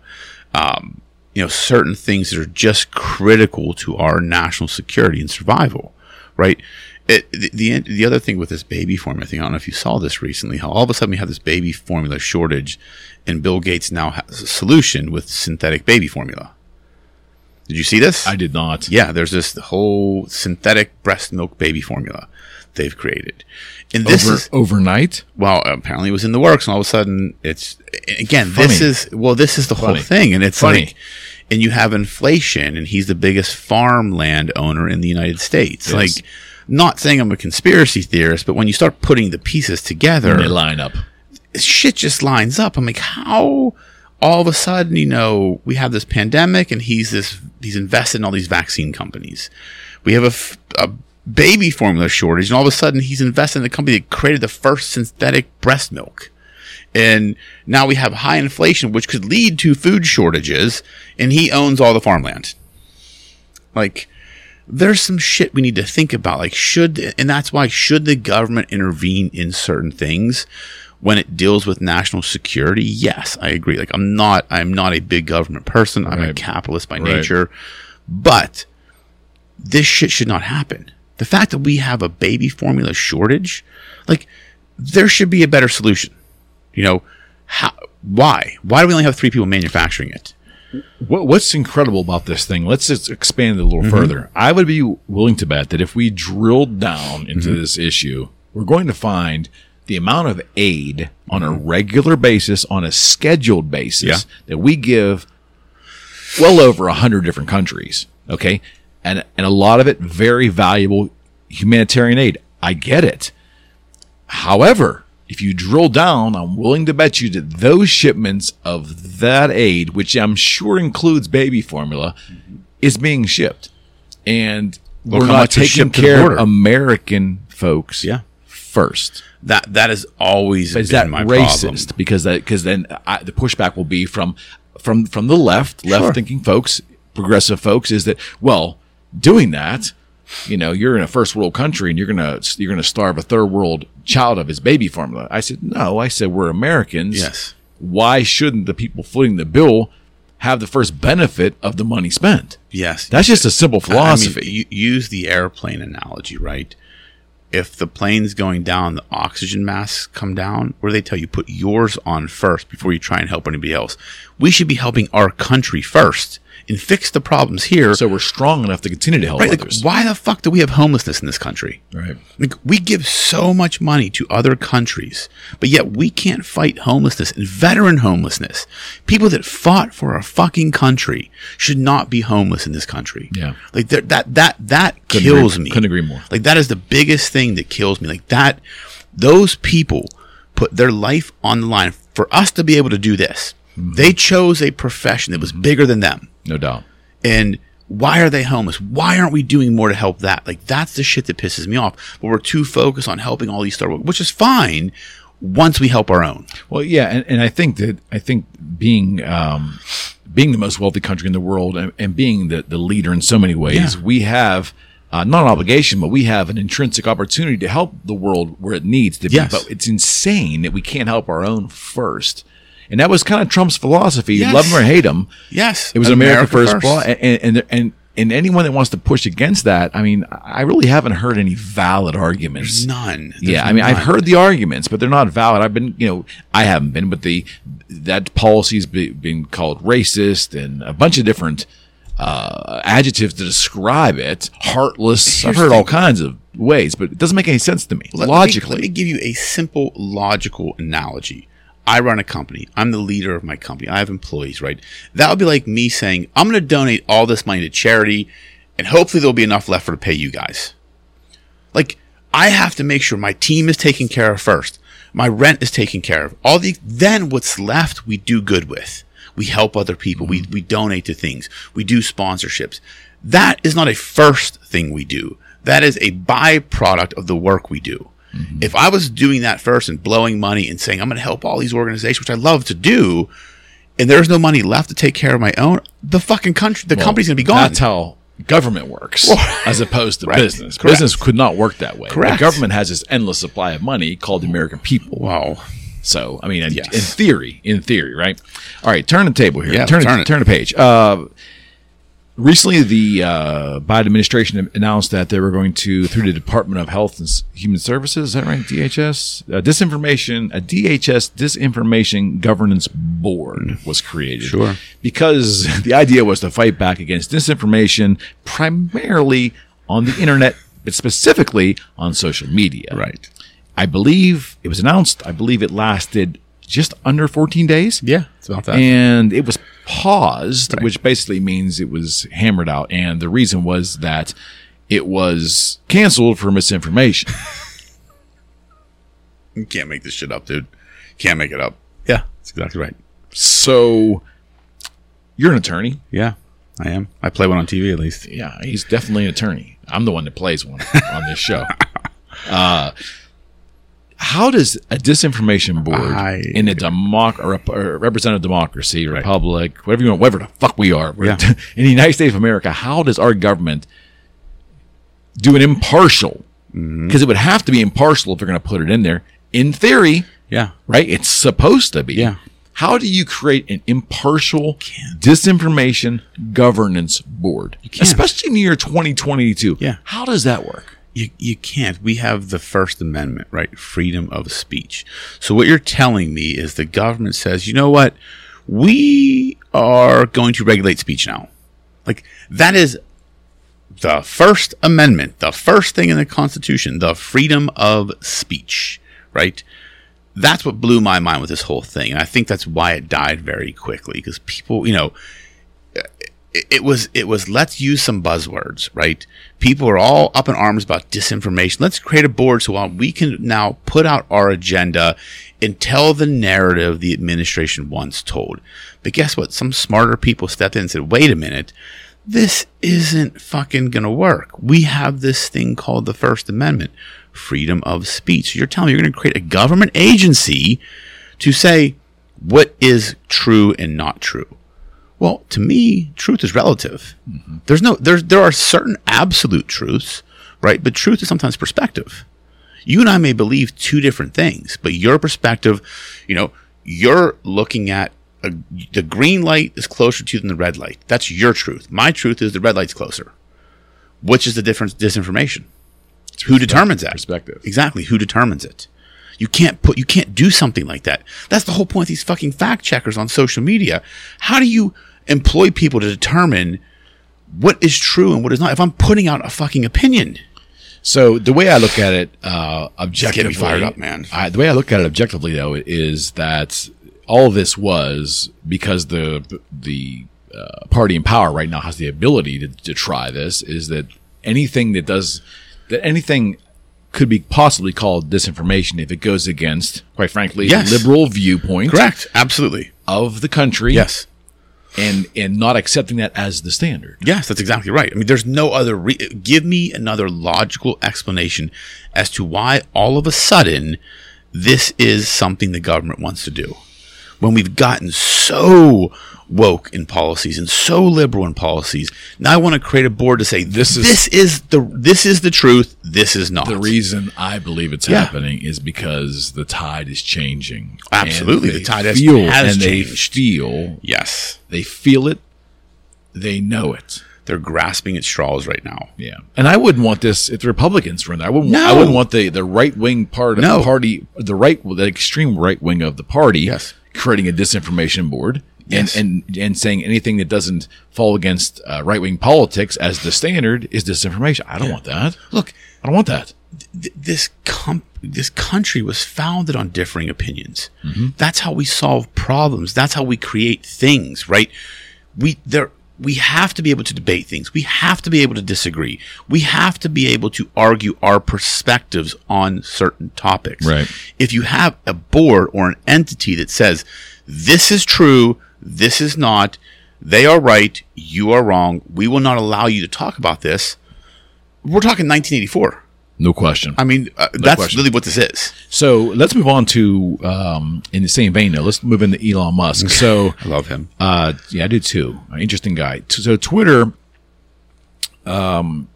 Speaker 2: um, you know, certain things that are just critical to our national security and survival, right? It, the, the the other thing with this baby formula thing, I don't know if you saw this recently, how all of a sudden we have this baby formula shortage, and Bill Gates now has a solution with synthetic baby formula. Did you see this?
Speaker 1: I did not.
Speaker 2: yeah, there's this whole synthetic breast milk baby formula they've created, and this
Speaker 1: Over,
Speaker 2: is
Speaker 1: overnight.
Speaker 2: well, apparently it was in the works, and all of a sudden it's again. This is well, this is the
Speaker 1: Funny.
Speaker 2: whole thing, and it's
Speaker 1: Funny.
Speaker 2: like, and you have inflation, and he's the biggest farmland owner in the United States.
Speaker 1: Yes.
Speaker 2: Like, not saying I'm a conspiracy theorist, but when you start putting the pieces together, and
Speaker 1: They line up.
Speaker 2: shit just lines up. I'm like, how all of a sudden, you know, we have this pandemic and he's this, he's invested in all these vaccine companies. We have a, f- a baby formula shortage and all of a sudden he's invested in the company that created the first synthetic breast milk. And now we have high inflation, which could lead to food shortages and he owns all the farmland. Like, there's some shit we need to think about. Like, should, and that's why, should the government intervene in certain things when it deals with national security? Yes, I agree. Like, I'm not, I'm not a big government person. I'm a capitalist by
Speaker 1: Right.
Speaker 2: nature, but this shit should not happen. The fact that we have a baby formula shortage, like, there should be a better solution. You know, how, why? Why do we only have three people manufacturing it?
Speaker 1: What, what's incredible about this thing? Let's just expand it a little
Speaker 2: Mm-hmm.
Speaker 1: further. I would be willing to bet that if we drilled down into
Speaker 2: Mm-hmm.
Speaker 1: this issue, we're going to find the amount of aid on a
Speaker 2: Mm-hmm.
Speaker 1: regular basis, on a scheduled basis,
Speaker 2: Yeah.
Speaker 1: that we give well over a hundred different countries. Okay, and and a lot of it very valuable humanitarian aid. I get it. However, if you drill down, I'm willing to bet you that those shipments of that aid, which I'm sure includes baby formula, is being shipped. And
Speaker 2: Look
Speaker 1: we're not taking
Speaker 2: shipped to the
Speaker 1: care of. American folks
Speaker 2: Yeah.
Speaker 1: first.
Speaker 2: That that has always
Speaker 1: Is
Speaker 2: been
Speaker 1: that
Speaker 2: my
Speaker 1: racist?
Speaker 2: problem.
Speaker 1: Because that because then I, the pushback will be from from from the left, left thinking folks, progressive folks, is that well, doing that, you know, you're in a first world country and you're gonna you're gonna starve a third world child of his baby formula. I said no. I said we're Americans.
Speaker 2: Yes.
Speaker 1: Why shouldn't the people footing the bill have the first benefit of the money spent?
Speaker 2: Yes.
Speaker 1: That's just a simple philosophy.
Speaker 2: I mean, use the airplane analogy, right? If the plane's going down, the oxygen masks come down. Where they tell you put yours on first before you try and help anybody else? We should be helping our country first and fix the problems here.
Speaker 1: so we're strong enough to continue to help
Speaker 2: right? Like,
Speaker 1: others.
Speaker 2: why the fuck do we have homelessness in this country?
Speaker 1: right.
Speaker 2: Like we give so much money to other countries, but yet we can't fight homelessness and veteran homelessness. People that fought for our fucking country should not be homeless in this country.
Speaker 1: Yeah.
Speaker 2: Like that that that
Speaker 1: Couldn't
Speaker 2: kills
Speaker 1: agree-
Speaker 2: me.
Speaker 1: couldn't agree more.
Speaker 2: Like that is the biggest thing that kills me. Like that those people put their life on the line for us to be able to do this.
Speaker 1: Mm-hmm.
Speaker 2: They chose a profession that was bigger than them.
Speaker 1: No doubt.
Speaker 2: And why are they homeless? Why aren't we doing more to help that? Like that's the shit that pisses me off. But we're too focused on helping all these world, which is fine once we help our own.
Speaker 1: Well, yeah, and, and I think that I think being um, being the most wealthy country in the world and, and being the, the leader in so many ways,
Speaker 2: Yeah.
Speaker 1: we have uh, not an obligation, but we have an intrinsic opportunity to help the world where it needs to be.
Speaker 2: Yes.
Speaker 1: But it's insane that we can't help our own first. And that was kind of Trump's philosophy.
Speaker 2: Yes.
Speaker 1: Love him or hate him,
Speaker 2: Yes,
Speaker 1: it was America, first. blah, And, and and and anyone that wants to push against that, I mean, I really haven't heard any valid arguments.
Speaker 2: None. There's
Speaker 1: Yeah, I mean, I've heard the arguments, but they're not valid. I've been, you know, I haven't been, but the that policy's be, been called racist and a bunch of different uh, adjectives to describe it. Heartless. I've heard all kinds of ways, but it doesn't make any sense to me
Speaker 2: Let- let me-
Speaker 1: logically.
Speaker 2: let me give you a simple logical analogy. I run a company. I'm the leader of my company. I have employees, right? That would be like me saying, I'm going to donate all this money to charity and hopefully there'll be enough left for to pay you guys. Like, I have to make sure my team is taken care of first. My rent is taken care of. All the, then what's left we do good with. We help other people. We, mm-hmm. we donate to things. We do sponsorships. That is not a first thing we do. That is a byproduct of the work we do. If I was doing that first and blowing money and saying, I'm going to help all these organizations, which I love to do, and there's no money left to take care of my own, the fucking country, the company's going to be gone.
Speaker 1: That's how government works, as opposed to
Speaker 2: Right.
Speaker 1: business.
Speaker 2: Correct.
Speaker 1: Business could not work that way.
Speaker 2: Correct.
Speaker 1: The government has this endless supply of money called the American people.
Speaker 2: wow.
Speaker 1: So, I mean, in,
Speaker 2: Yes.
Speaker 1: in theory, in theory, right? All right, turn the table here.
Speaker 2: Yeah,
Speaker 1: turn,
Speaker 2: turn
Speaker 1: it,
Speaker 2: it.
Speaker 1: turn the page. Uh, recently, the uh, Biden administration announced that they were going to, through the Department of Health and Human Services, is that right? DHS, uh, disinformation, a DHS disinformation governance board was created.
Speaker 2: Sure.
Speaker 1: Because the idea was to fight back against disinformation, primarily on the internet, but specifically on social media.
Speaker 2: Right.
Speaker 1: I believe it was announced. I believe it lasted just under 14 days.
Speaker 2: Yeah, it's about that.
Speaker 1: And it was paused, which basically means it was hammered out. And the reason was that it was canceled for misinformation.
Speaker 2: you can't make this shit up, dude. Can't make it up. Yeah, that's exactly right.
Speaker 1: so you're an attorney.
Speaker 2: Yeah, I am. I play one on TV at least.
Speaker 1: Yeah, he's definitely an attorney. I'm the one that plays one on this show. Uh, how does a disinformation board
Speaker 2: I-
Speaker 1: in a democ or a, representative democracy, republic, whatever you want, whatever the fuck we are,
Speaker 2: Yeah.
Speaker 1: in the United States of America, how does our government do an impartial?
Speaker 2: Mm-hmm.
Speaker 1: Because it would have to be impartial if they're going to put it in there. In theory,
Speaker 2: Yeah.
Speaker 1: right? It's supposed to be.
Speaker 2: Yeah.
Speaker 1: How do you create an impartial disinformation governance board, especially in the year 2022?
Speaker 2: Yeah.
Speaker 1: How does that work?
Speaker 2: You, you can't. We have the First Amendment, right? Freedom of speech. So what you're telling me is the government says, you know what? We are going to regulate speech now. Like that is the First Amendment, the first thing in the Constitution, the freedom of speech, right? That's what blew my mind with this whole thing. And I think that's why it died very quickly because people, you know, it, was it was let's use some buzzwords, right? People are all up in arms about disinformation. Let's create a board so we can now put out our agenda and tell the narrative the administration once told. But guess what? Some smarter people stepped in and said, "Wait a minute." This isn't fucking gonna work. We have this thing called the First Amendment, freedom of speech. You're telling me you're gonna create a government agency to say what is true and not true. Well, to me, truth is relative. Mm-hmm. There's no there's there are certain absolute truths, right? But truth is sometimes perspective. You and I may believe two different things, but your perspective, you know, you're looking at a, the green light is closer to you than the red light. That's your truth. My truth is the red light's closer. Which is the difference? Disinformation. It's Who determines that?
Speaker 1: Perspective.
Speaker 2: Exactly. Who determines it? You can't put, you can't do something like that. That's the whole point of these fucking fact checkers on social media. How do you employ people to determine what is true and what is not if I'm putting out a fucking opinion?
Speaker 1: So the way I look at it, uh, objectively,
Speaker 2: Get me fired up, man.
Speaker 1: I, the way I look at it objectively, though, is that all this was because the the uh, party in power right now has the ability to, to try this. Is that anything that does that anything could be possibly called disinformation if it goes against, quite frankly,
Speaker 2: Yes.
Speaker 1: liberal viewpoint
Speaker 2: Correct. Absolutely.
Speaker 1: of the country.
Speaker 2: Yes.
Speaker 1: and and not accepting that as the standard.
Speaker 2: Yes, that's exactly right. I mean, there's no other. Re- give me another logical explanation as to why all of a sudden this is something the government wants to do. When we've gotten so woke in policies and so liberal in policies, now I want to create a board to say
Speaker 1: This
Speaker 2: this
Speaker 1: is-
Speaker 2: is this is the this is the truth. This is not
Speaker 1: The reason I believe it's
Speaker 2: Yeah.
Speaker 1: happening is because the tide is changing.
Speaker 2: Absolutely, the tide has-
Speaker 1: feel,
Speaker 2: has
Speaker 1: and they feel
Speaker 2: Yes,
Speaker 1: they feel it, they know it.
Speaker 2: they're grasping at straws right now.
Speaker 1: Yeah, and I wouldn't want this if the Republicans were in there. I wouldn't. I wouldn't want the the right wing part of
Speaker 2: No.
Speaker 1: the party, the right, the extreme right wing of the party,
Speaker 2: Yes.
Speaker 1: Creating a disinformation board.
Speaker 2: Yes.
Speaker 1: And, and and saying anything that doesn't fall against uh, right wing politics as the standard is disinformation. I don't want that.
Speaker 2: Look,
Speaker 1: I don't want that.
Speaker 2: th- this com- this country was founded on differing opinions.
Speaker 1: Mm-hmm.
Speaker 2: That's how we solve problems. That's how we create things, right? We there we have to be able to debate things. We have to be able to disagree. We have to be able to argue our perspectives on certain topics.
Speaker 1: Right.
Speaker 2: If you have a board or an entity that says this is true, this is not, they are right, you are wrong, we will not allow you to talk about this. We're talking 1984.
Speaker 1: No question.
Speaker 2: I mean, uh, that's
Speaker 1: question.
Speaker 2: really what this is.
Speaker 1: So let's move on to um, in the same vein. Though, let's move into Elon Musk. So,
Speaker 2: I love him.
Speaker 1: uh, yeah, I do too. Interesting guy. So Twitter, um,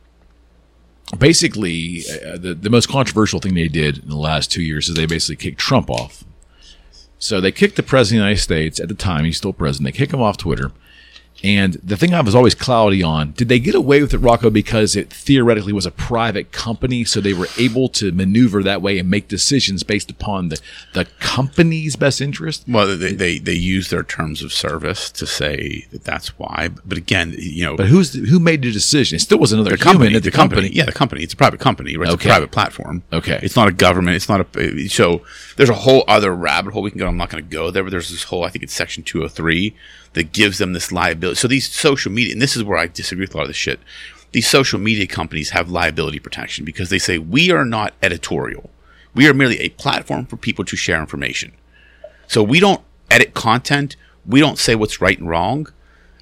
Speaker 1: basically, uh, the the most controversial thing they did in the last two years is they basically kicked Trump off. So they kicked the president of the United States at the time; he's still president. They kick him off Twitter. And the thing I was always cloudy on, did they get away with it, Rocco, because it theoretically was a private company, so they were able to maneuver that way and make decisions based upon the, the company's best interest?
Speaker 2: Well, they, they they use their terms of service to say that that's why. But again, you know,
Speaker 1: But who's the, who made the decision? It still was another
Speaker 2: the company,
Speaker 1: at
Speaker 2: the company, yeah, the company. It's a private company, right? It's
Speaker 1: Okay.
Speaker 2: a private platform.
Speaker 1: Okay.
Speaker 2: it's not a government. It's not a. So there's a whole other rabbit hole we can go. I'm not going to go there, but there's this whole. I think it's Section 203 that gives them this liability. So these social media, and this is where I disagree with a lot of this shit. These social media companies have liability protection because they say we are not editorial. We are merely a platform for people to share information. So we don't edit content. We don't say what's right and wrong.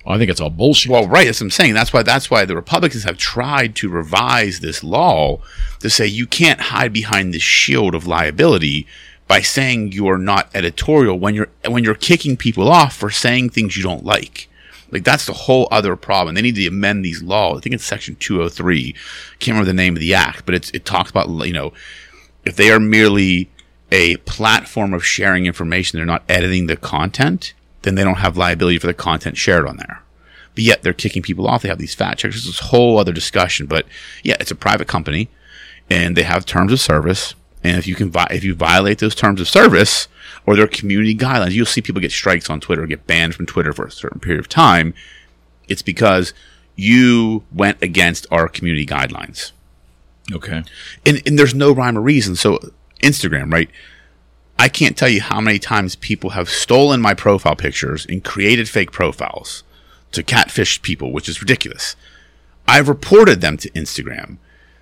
Speaker 1: Well, I think it's all bullshit.
Speaker 2: Well, right. That's what I'm saying. That's why. That's why the Republicans have tried to revise this law to say you can't hide behind this shield of liability by saying you are not editorial when you're when you're kicking people off for saying things you don't like. Like that's the whole other problem. They need to amend these laws. I think it's section 203. Can't remember the name of the act, but it's it talks about you know if they are merely a platform of sharing information, they're not editing the content, then they don't have liability for the content shared on there. But yet they're kicking people off. They have these fact. It's this whole other discussion. But yeah, it's a private company and they have terms of service. And if you can, vi- if you violate those terms of service or their community guidelines, you'll see people get strikes on Twitter, get banned from Twitter for a certain period of time. It's because you went against our community guidelines
Speaker 1: okay.
Speaker 2: and, and there's no rhyme or reason. So Instagram, right? I can't tell you how many times people have stolen my profile pictures and created fake profiles to catfish people, which is ridiculous. I've reported them to Instagram.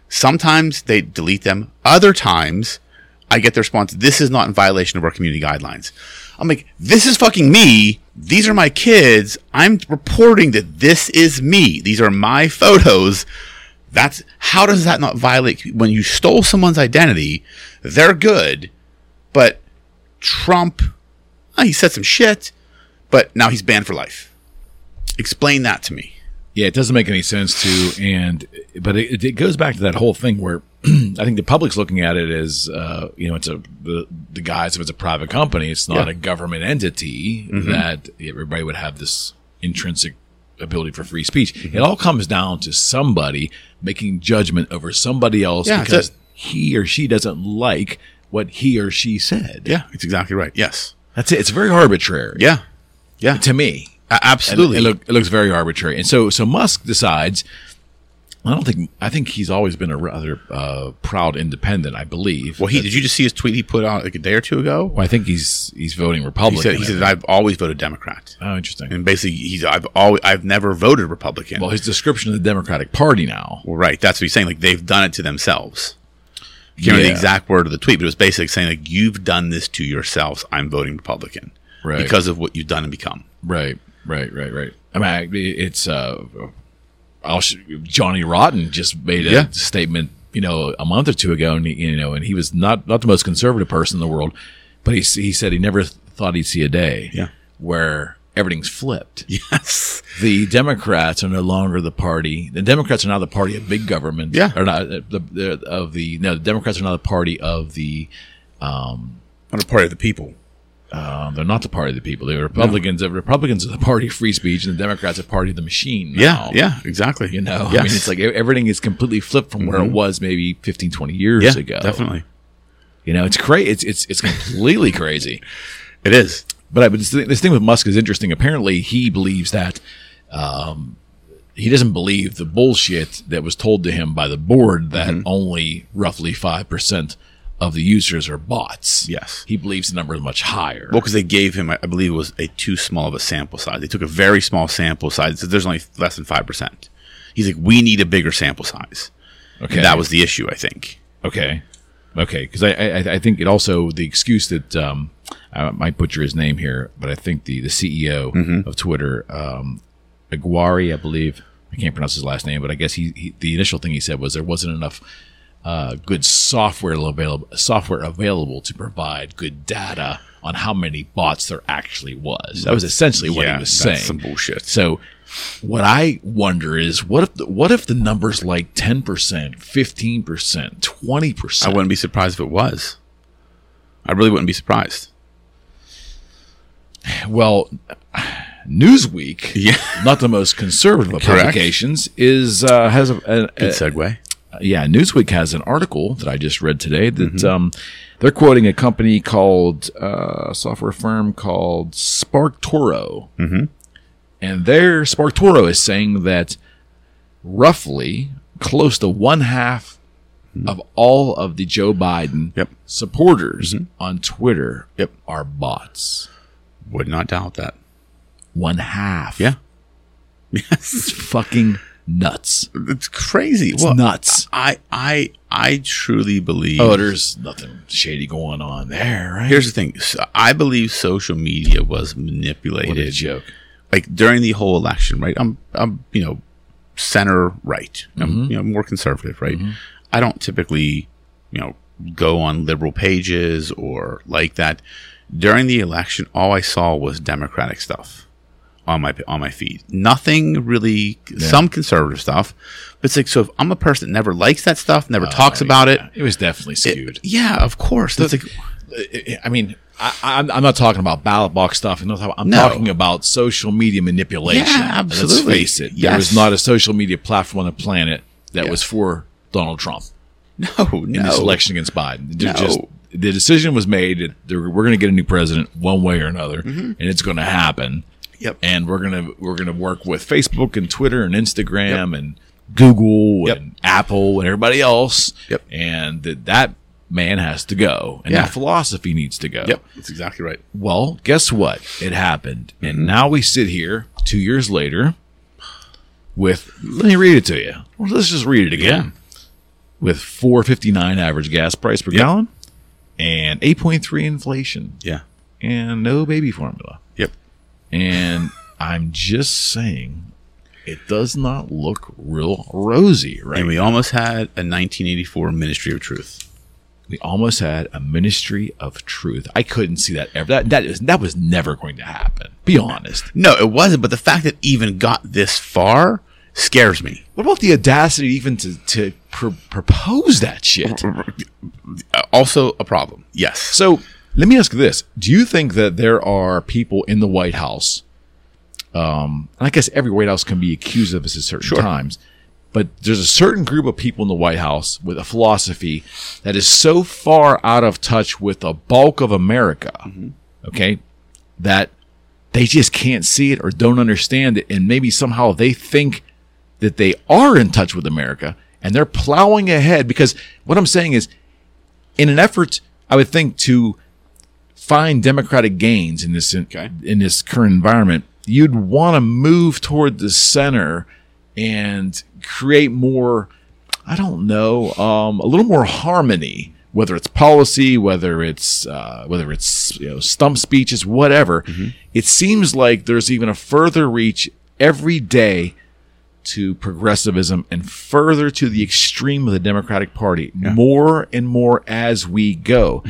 Speaker 2: Sometimes they delete them. Other times I get the response, this is not in violation of our community guidelines. I'm like, this is fucking me. These are my kids. I'm reporting that this is me. These are my photos. That's how does that not violate when you stole someone's identity? They're good, but Trump, oh, he said some shit, but now he's banned for life. Explain that to me.
Speaker 1: Yeah, it doesn't make any sense to, and but it, it goes back to that whole thing where I think the public's looking at it as uh, you know it's a the, the guys if it's a private company, it's not
Speaker 2: Yeah.
Speaker 1: a government entity that everybody would have this intrinsic ability for free speech. It all comes down to somebody making judgment over somebody else
Speaker 2: Yeah,
Speaker 1: because he or she doesn't like what he or she said.
Speaker 2: Yeah, it's exactly right. Yes.
Speaker 1: That's it. It's very arbitrary.
Speaker 2: Yeah. Yeah.
Speaker 1: To me. And
Speaker 2: absolutely.
Speaker 1: It, look, it looks very arbitrary. And so, so Musk decides. I don't think. I think he's always been a rather uh, proud independent. I believe.
Speaker 2: well, he did you just see his tweet he put out like a day or two ago?
Speaker 1: Well, I think he's he's voting
Speaker 2: He
Speaker 1: Republican.
Speaker 2: said he said I've always voted Democrat.
Speaker 1: oh, interesting.
Speaker 2: And basically he's I've always I've never voted Republican.
Speaker 1: Well, his description of the Democratic Party now.
Speaker 2: Well, right. That's what he's saying. Like they've done it to themselves. I can't remember the exact word of the tweet, but it was basically saying like you've done this to yourselves. I'm voting Republican
Speaker 1: Right.
Speaker 2: because of what you've done and become.
Speaker 1: Right, right, right, right. I mean, it's uh, I'll sh- Johnny Rotten just made a
Speaker 2: Yeah.
Speaker 1: statement, you know, a month or two ago, and he, you know, and he was not not the most conservative person in the world, but he he said he never thought he'd see a day,
Speaker 2: Yeah.
Speaker 1: where everything's flipped.
Speaker 2: Yes.
Speaker 1: The Democrats are no longer the party. The Democrats are now the party of big government.
Speaker 2: Yeah.
Speaker 1: or not uh, the, the of the no. The Democrats are now the party of the.
Speaker 2: I'm a part of the people.
Speaker 1: Um, they're not the party of the people. The Republicans. The Republicans are the party of free speech, and the Democrats are party of the machine.
Speaker 2: Yeah.
Speaker 1: now.
Speaker 2: Yeah. Exactly.
Speaker 1: You know,
Speaker 2: Yes. Mm-hmm.
Speaker 1: I mean, it's like everything is completely flipped from where it was maybe 15, 20 years
Speaker 2: yeah,
Speaker 1: ago.
Speaker 2: definitely.
Speaker 1: You know, it's crazy. It's, it's, it's completely crazy.
Speaker 2: It is.
Speaker 1: But, I, but this, this thing with Musk is interesting. Apparently, he believes that um, he doesn't believe the bullshit that was told to him by the board that
Speaker 2: Mm-hmm.
Speaker 1: only roughly 5% of the users are bots.
Speaker 2: Yes.
Speaker 1: He believes the number is much higher.
Speaker 2: Well, because they gave him, I believe, it was a too small of a sample size. They took a very small sample size. Said there's only less than five percent. He's like, we need a bigger sample size.
Speaker 1: okay.
Speaker 2: And that was the issue, I think.
Speaker 1: Okay. Okay. Because I, I, I think it also, the excuse that, um, I might butcher his name here, but I think the, the CEO of Twitter, um, Aguari, I believe, I can't pronounce his last name, but I guess he, he the initial thing he said was there wasn't enough, uh, good software available, software available to provide good data on how many bots there actually was. That was essentially what
Speaker 2: Yeah,
Speaker 1: he was
Speaker 2: that's
Speaker 1: saying.
Speaker 2: some bullshit.
Speaker 1: So what I wonder is what if the, what if the numbers like 10%, 15%, 20%?
Speaker 2: I wouldn't be surprised if it was. I really wouldn't be surprised.
Speaker 1: Well, Newsweek,
Speaker 2: Yeah.
Speaker 1: not the most conservative of publications, is uh, has a, a, a
Speaker 2: Good segue.
Speaker 1: Yeah. Newsweek has an article that I just read today that
Speaker 2: Mm-hmm.
Speaker 1: um, they're quoting a company called uh, a software firm called SparkToro, mm-hmm. and their SparkToro is saying that roughly close to one half of all of the Joe Biden
Speaker 2: Mm-hmm. Yep. Mm-hmm.
Speaker 1: supporters on Twitter
Speaker 2: Yep.
Speaker 1: are bots.
Speaker 2: Would not doubt that.
Speaker 1: One half.
Speaker 2: Yeah.
Speaker 1: It's
Speaker 2: Yes.
Speaker 1: fucking nuts.
Speaker 2: It's crazy.
Speaker 1: It's
Speaker 2: Well,
Speaker 1: nuts.
Speaker 2: I I I truly believe
Speaker 1: Oh, there's nothing shady going on there, right?
Speaker 2: Here's the thing. So I believe social media was manipulated.
Speaker 1: what a joke.
Speaker 2: Like during the whole election, right? I'm I'm you know center right. I'm
Speaker 1: Mm-hmm.
Speaker 2: you know more conservative, right? I don't typically you know go on liberal pages or like that. During the election, all I saw was Democratic stuff on my on my feed. Nothing really. Some conservative stuff, but it's like so. If I'm a person that never likes that stuff, never talks about it.
Speaker 1: It was definitely skewed.
Speaker 2: Yeah, of course. That's like
Speaker 1: I mean, I, I'm, I'm not talking about ballot box stuff. I'm, not talking, I'm
Speaker 2: No.
Speaker 1: talking about social media manipulation.
Speaker 2: Yeah,
Speaker 1: Let's face it. There was not a social media platform on the planet that
Speaker 2: Yeah.
Speaker 1: was for Donald Trump
Speaker 2: no,
Speaker 1: in this election against Biden.
Speaker 2: No.
Speaker 1: Just the decision was made that we're going to get a new president one way or another,
Speaker 2: Mm-hmm.
Speaker 1: and it's going to happen.
Speaker 2: Yep.
Speaker 1: And we're gonna we're gonna work with Facebook and Twitter and Instagram and Google
Speaker 2: Yep.
Speaker 1: and Apple and everybody else.
Speaker 2: Yep.
Speaker 1: And that that man has to go, and
Speaker 2: Yeah.
Speaker 1: that philosophy needs to go.
Speaker 2: Yep, that's exactly right.
Speaker 1: Well, guess what? It happened. And mm-hmm. now we sit here two years later, with let me read it to you. Well, let's just read it again. With 4.59 average gas price per gallon and 8.3 inflation
Speaker 2: Yeah.
Speaker 1: and no baby formula.
Speaker 2: Yep.
Speaker 1: And I'm just saying, it does not look real rosy right
Speaker 2: And we almost had a 1984 Ministry of Truth.
Speaker 1: we almost had a ministry of truth. I couldn't see that ever. That that is that was never going to happen. Be honest.
Speaker 2: No, it wasn't. But the fact that even got this far scares me.
Speaker 1: What about the audacity even to to pr- propose that shit?
Speaker 2: Also a problem. Yes.
Speaker 1: So let me ask this: Do you think that there are people in the White House? Um, and I guess every White House can be accused of this at certain
Speaker 2: Sure.
Speaker 1: times, but there's a certain group of people in the White House with a philosophy that is so far out of touch with the bulk of America, okay, that they just can't see it or don't understand it, and maybe somehow they think that they are in touch with America and they're plowing ahead because what I'm saying is in an effort, I would think to find democratic gains in this in, in this current environment, you'd want to move toward the center and create more. I don't know, um, a little more harmony. Whether it's policy, whether it's uh, whether it's you know stump speeches, whatever, it seems like there's even a further reach every day to progressivism and further to the extreme of the Democratic Party more and more as we go.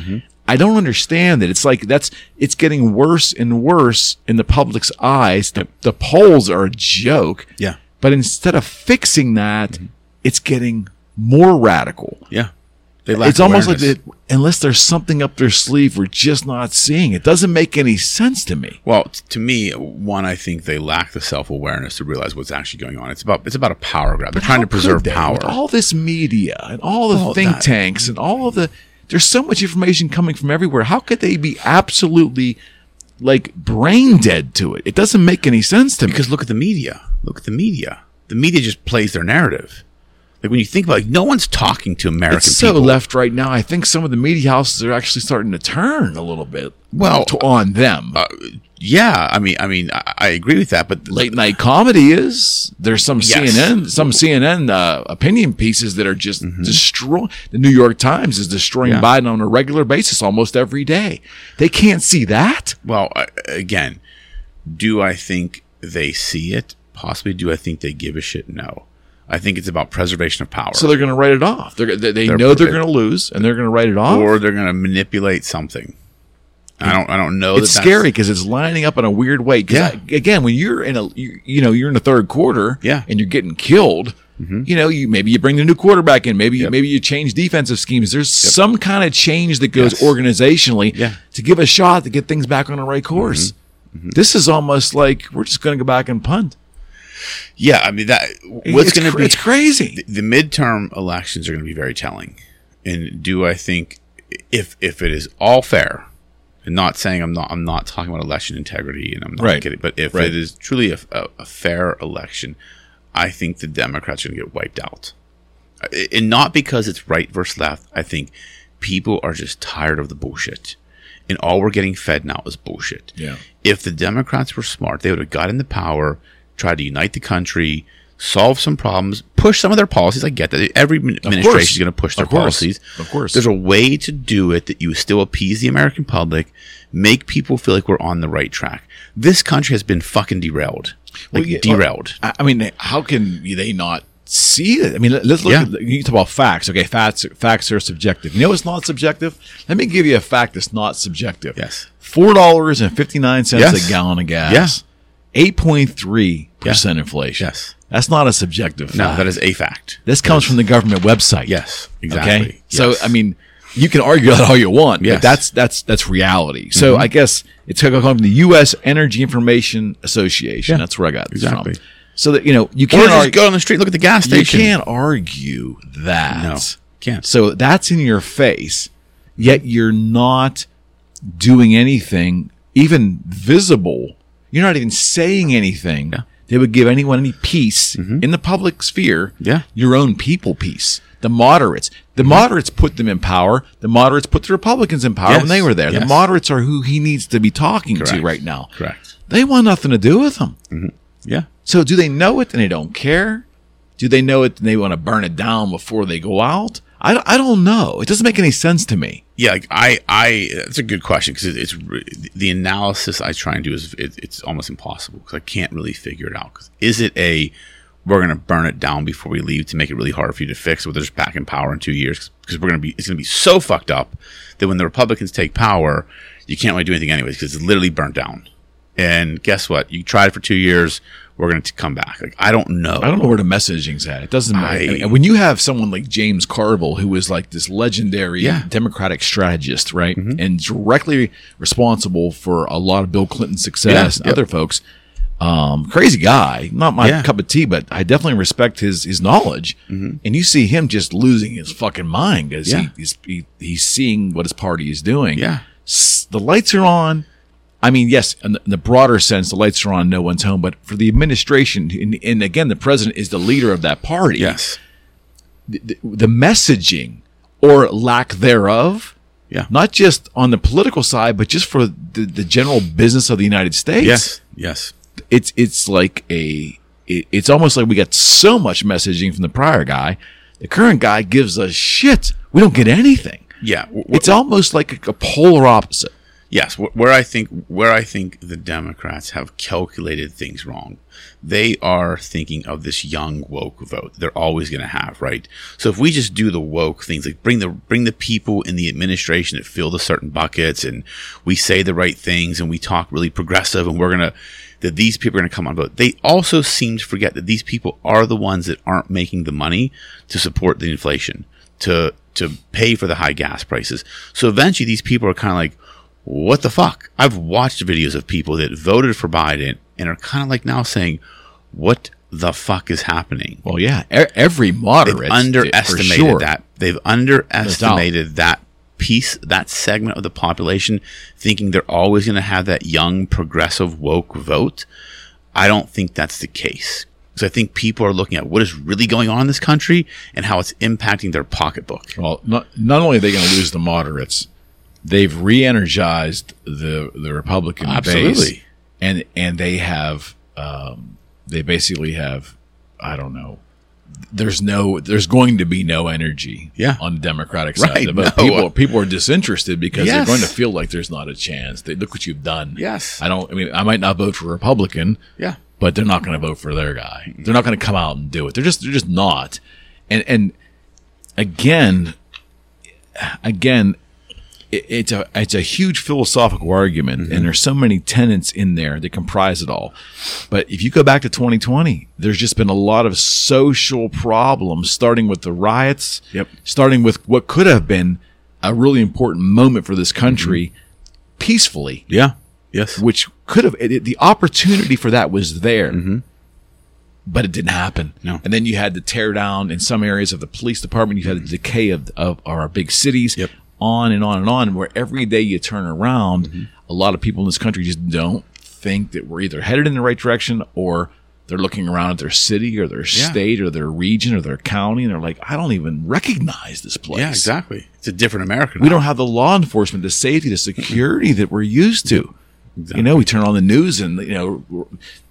Speaker 1: I don't understand it. It's like that's it's getting worse and worse in the public's eyes. The, the polls are a joke.
Speaker 2: Yeah.
Speaker 1: But instead of fixing that, mm-hmm. it's getting more radical.
Speaker 2: Yeah. They lack
Speaker 1: It's almost like
Speaker 2: awareness.
Speaker 1: that unless there's something up their sleeve we're just not seeing. It doesn't make any sense to me.
Speaker 2: Well, t- to me, one, I think they lack the self awareness to realize what's actually going on. It's about it's about a power grab. They're trying to preserve
Speaker 1: they?
Speaker 2: power.
Speaker 1: With all this media and all the
Speaker 2: Well,
Speaker 1: think tanks and all of the there's so much information coming from everywhere. How could they be absolutely like brain dead to it? It doesn't make any sense to me.
Speaker 2: because look at the media. Look at the media. The media just plays their narrative. Like when you think about it, no one's talking to American
Speaker 1: it's so
Speaker 2: people.
Speaker 1: left right now. I think some of the media houses are actually starting to turn a little bit
Speaker 2: Well,
Speaker 1: to, on them.
Speaker 2: Uh, yeah, I mean, I mean, I, I agree with that, but
Speaker 1: Late night comedy is there's some
Speaker 2: Yes.
Speaker 1: CNN some CNN uh, opinion pieces that are just destroy. The New York Times is destroying
Speaker 2: Mm-hmm. Yeah.
Speaker 1: Biden on a regular basis almost every day. They can't see that.
Speaker 2: Well, again, do I think they see it? Possibly. Do I think they give a shit? No. I think it's about preservation of power.
Speaker 1: So they're going to write it off. They're, they they
Speaker 2: They're
Speaker 1: know they're going to lose, and they're going to write it off.
Speaker 2: or they're going to manipulate something. I don't. I don't know.
Speaker 1: it's
Speaker 2: that
Speaker 1: scary because it's lining up in a weird way.
Speaker 2: Yeah.
Speaker 1: I- again, when you're in a you, you know you're in the third quarter,
Speaker 2: Yeah. Mm-hmm.
Speaker 1: and you're getting killed. You know, you maybe you bring the new quarterback in. Maybe maybe you change defensive schemes. There's some kind of change that goes
Speaker 2: Yes.
Speaker 1: organizationally
Speaker 2: Yeah.
Speaker 1: to give a shot to get things back on the right course.
Speaker 2: Mm-hmm.
Speaker 1: This is almost like we're just going to go back and punt.
Speaker 2: Yeah, I mean that. What's going to be?
Speaker 1: It's crazy.
Speaker 2: the midterm elections are going to be very telling. And do I think if if it is all fair, and not saying I'm not I'm not talking about election integrity, and I'm not
Speaker 1: Right.
Speaker 2: kidding, but if
Speaker 1: Right.
Speaker 2: it is truly a, a, a fair election, I think the Democrats are going to get wiped out, and not because it's right versus left. I think people are just tired of the bullshit, and all we're getting fed now is bullshit.
Speaker 1: Yeah.
Speaker 2: If the Democrats were smart, they would have got the power, tried to unite the country, solve some problems, push some of their policies. I get that every administration is going to push their
Speaker 1: Of
Speaker 2: policies.
Speaker 1: Of course.
Speaker 2: there's a way to do it that you still appease the American public, make people feel like we're on the right track. This country has been fucking derailed, like
Speaker 1: Well, yeah,
Speaker 2: derailed.
Speaker 1: I I mean, how can they not see it? I mean, let- let's look
Speaker 2: Yeah.
Speaker 1: at you talk about facts. Okay, facts facts are subjective. You know what's not subjective? Let me give you a fact that's not subjective.
Speaker 2: Yes.
Speaker 1: Four dollars and fifty nine cents
Speaker 2: Yes.
Speaker 1: a gallon of gas.
Speaker 2: Yes,
Speaker 1: Eight point three percent inflation.
Speaker 2: Yes.
Speaker 1: That's not a subjective fact.
Speaker 2: No, that is a fact.
Speaker 1: this comes from the government website.
Speaker 2: Yes, exactly.
Speaker 1: Okay. So I mean, you can argue that all you want,
Speaker 2: Yes. Mm-hmm.
Speaker 1: but that's that's that's reality. So I guess it's going to come from the U.S. Energy Information Association.
Speaker 2: Yeah,
Speaker 1: that's where I got this
Speaker 2: exactly.
Speaker 1: from. So that you know you can't
Speaker 2: just
Speaker 1: argue,
Speaker 2: go on the street, look at the gas station.
Speaker 1: you can't argue that.
Speaker 2: No, can't.
Speaker 1: So that's in your face, yet you're not doing anything even visible. You're not even saying anything
Speaker 2: Yeah.
Speaker 1: That would give anyone any peace in the public sphere.
Speaker 2: Mm-hmm. Yeah.
Speaker 1: Your own people peace. The moderates. The moderates put them in power. The moderates put the Republicans in power when they were there. The moderates are who he needs to be talking to right now.
Speaker 2: Correct.
Speaker 1: They want nothing to do with them.
Speaker 2: Yeah.
Speaker 1: So do they know it and they don't care? Do they know it and they want to burn it down before they go out? I, I don't know. It doesn't make any sense to me.
Speaker 2: Yeah, I, I, that's a good question because it's the analysis I try and do is it, it's almost impossible because I can't really figure it out. Cause is it a we're to burn it down before we leave to make it really hard for you to fix, they're just back in power in two years because we're to be it's to be so fucked up that when the Republicans take power, you can't really do anything anyways because it's literally burnt down. And guess what? You tried for two years, we're going to come back. Like I don't know.
Speaker 1: I don't know where the messaging's at. It doesn't matter.
Speaker 2: I-
Speaker 1: And when you have someone like James Carville, who is like this legendary
Speaker 2: Yeah. Mm-hmm.
Speaker 1: Democratic strategist, right, and directly responsible for a lot of Bill Clinton's success
Speaker 2: Yeah,
Speaker 1: and
Speaker 2: yep.
Speaker 1: other folks, um, crazy guy, not my
Speaker 2: Yeah.
Speaker 1: cup of tea, but I definitely respect his his knowledge. And you see him just losing his fucking mind because
Speaker 2: Mm-hmm.
Speaker 1: He, he's he, he's seeing what his party is doing.
Speaker 2: Yeah.
Speaker 1: S- the lights are on. I mean, yes, in the, in the broader sense, the lights are on, no one's home. But for the administration, and, and again, the president is the leader of that party.
Speaker 2: Yes.
Speaker 1: The, the messaging or lack thereof,
Speaker 2: Yeah.
Speaker 1: not just on the political side, but just for the, the general business of the United States.
Speaker 2: Yes. Yes.
Speaker 1: It's, it's like a, it, it's almost like we got so much messaging from the prior guy. The current guy gives us shit. We don't get anything.
Speaker 2: Yeah.
Speaker 1: It's almost like a, a polar opposite.
Speaker 2: Yes, where I think where I think the Democrats have calculated things wrong. They are thinking of this young woke vote. They're always going to have, right? So if we just do the woke things, like bring the bring the people in the administration that fill the certain buckets, and we say the right things, and we talk really progressive, and we're gonna that these people are going to come on vote. They also seem to forget that these people are the ones that aren't making the money to support the inflation, to to pay for the high gas prices. So eventually, these people are kind of like, what the fuck? I've watched videos of people that voted for Biden and are kind of like now saying, what the fuck is happening?
Speaker 1: Well, yeah, every moderate
Speaker 2: They've underestimated
Speaker 1: sure.
Speaker 2: that. They've underestimated that piece, that segment of the population, thinking they're always going to have that young, progressive, woke vote. I don't think that's the case. Because I think people are looking at what is really going on in this country and how it's impacting their pocketbook.
Speaker 1: Well, not, not only are they going to lose the moderates, they've re-energized the the Republican base, and and they have um, they basically have I don't know. There's no, there's going to be no energy
Speaker 2: Yeah.
Speaker 1: on the Democratic side.
Speaker 2: Right,
Speaker 1: But
Speaker 2: no.
Speaker 1: people, people are disinterested because
Speaker 2: Yes.
Speaker 1: they're going to feel like there's not a chance. They look what you've done.
Speaker 2: Yes.
Speaker 1: I don't. I mean, I might not vote for Republican,
Speaker 2: Yeah.
Speaker 1: but they're not going to vote for their guy. They're not going to come out and do it. They're just they're just not. And and again, again, it, it's a it's a huge philosophical argument, and mm-hmm. there's so many tenets in there that comprise it all. But if you go back to 2020, there's just been a lot of social problems, starting with the riots,
Speaker 2: Yep.
Speaker 1: starting with what could have been a really important moment for this country, mm-hmm. peacefully
Speaker 2: Yeah. Yes.
Speaker 1: which could have it, it- the opportunity for that was there mm-hmm. but it didn't happen
Speaker 2: No.
Speaker 1: and then you had the tear down in some areas of the police department you had the decay of, of our big cities
Speaker 2: Yep.
Speaker 1: On and on and on where every day you turn around
Speaker 2: Mm-hmm.
Speaker 1: a lot of people in this country just don't think that we're either headed in the right direction or they're looking around at their city or their
Speaker 2: Yeah.
Speaker 1: state or their region or their county and they're like i don't even recognize this place
Speaker 2: Yeah, exactly. It's a different America.
Speaker 1: we don't have the law enforcement, the safety, the security that we're used to. You know, we turn on the news and you know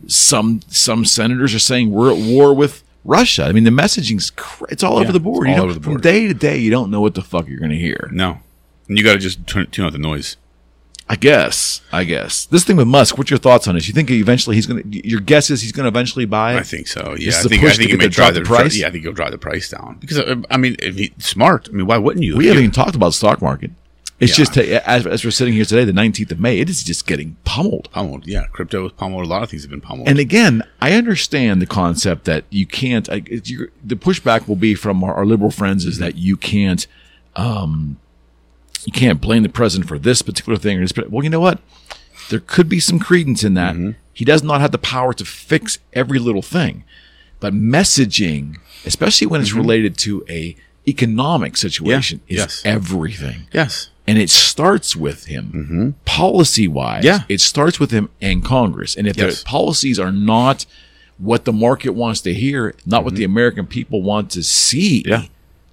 Speaker 1: some some senators are saying we're at war with Russia. I mean, the messaging's cr- it's all over the board.
Speaker 2: all
Speaker 1: know,
Speaker 2: over the board.
Speaker 1: from day to day, you don't know what the fuck you're going to hear.
Speaker 2: No. And you got to just turn, tune out the noise.
Speaker 1: I guess. I guess this thing with Musk. What's your thoughts on this? You think eventually he's going to? Your guess is he's going to eventually buy it.
Speaker 2: I think so. Yeah, I think, I think it may drive the
Speaker 1: price?
Speaker 2: Yeah, I think he'll drive the price down because uh, I mean, if he's smart. I mean, why wouldn't you?
Speaker 1: we haven't even talked about the stock market. It's
Speaker 2: Yeah.
Speaker 1: just as, as we're sitting here today, the 19th of May, it is just getting pummeled.
Speaker 2: pummeled. Yeah, crypto was pummeled. A lot of things have been pummeled.
Speaker 1: And again, I understand the concept that you can't. I- it's your- The pushback will be from our, our liberal friends is that you can't, um, you can't blame the president for this particular thing or this. Well, you know what? There could be some credence in that.
Speaker 2: Mm-hmm.
Speaker 1: He does not have the power to fix every little thing, but messaging, especially when it's related to a economic situation, is
Speaker 2: Mm-hmm. Yes.
Speaker 1: everything
Speaker 2: yes,
Speaker 1: and it starts with him policy wise
Speaker 2: Yeah.
Speaker 1: it starts with him and congress and if
Speaker 2: Yes.
Speaker 1: the policies are not what the market wants to hear not what the american people want to see
Speaker 2: Mm-hmm. Yeah.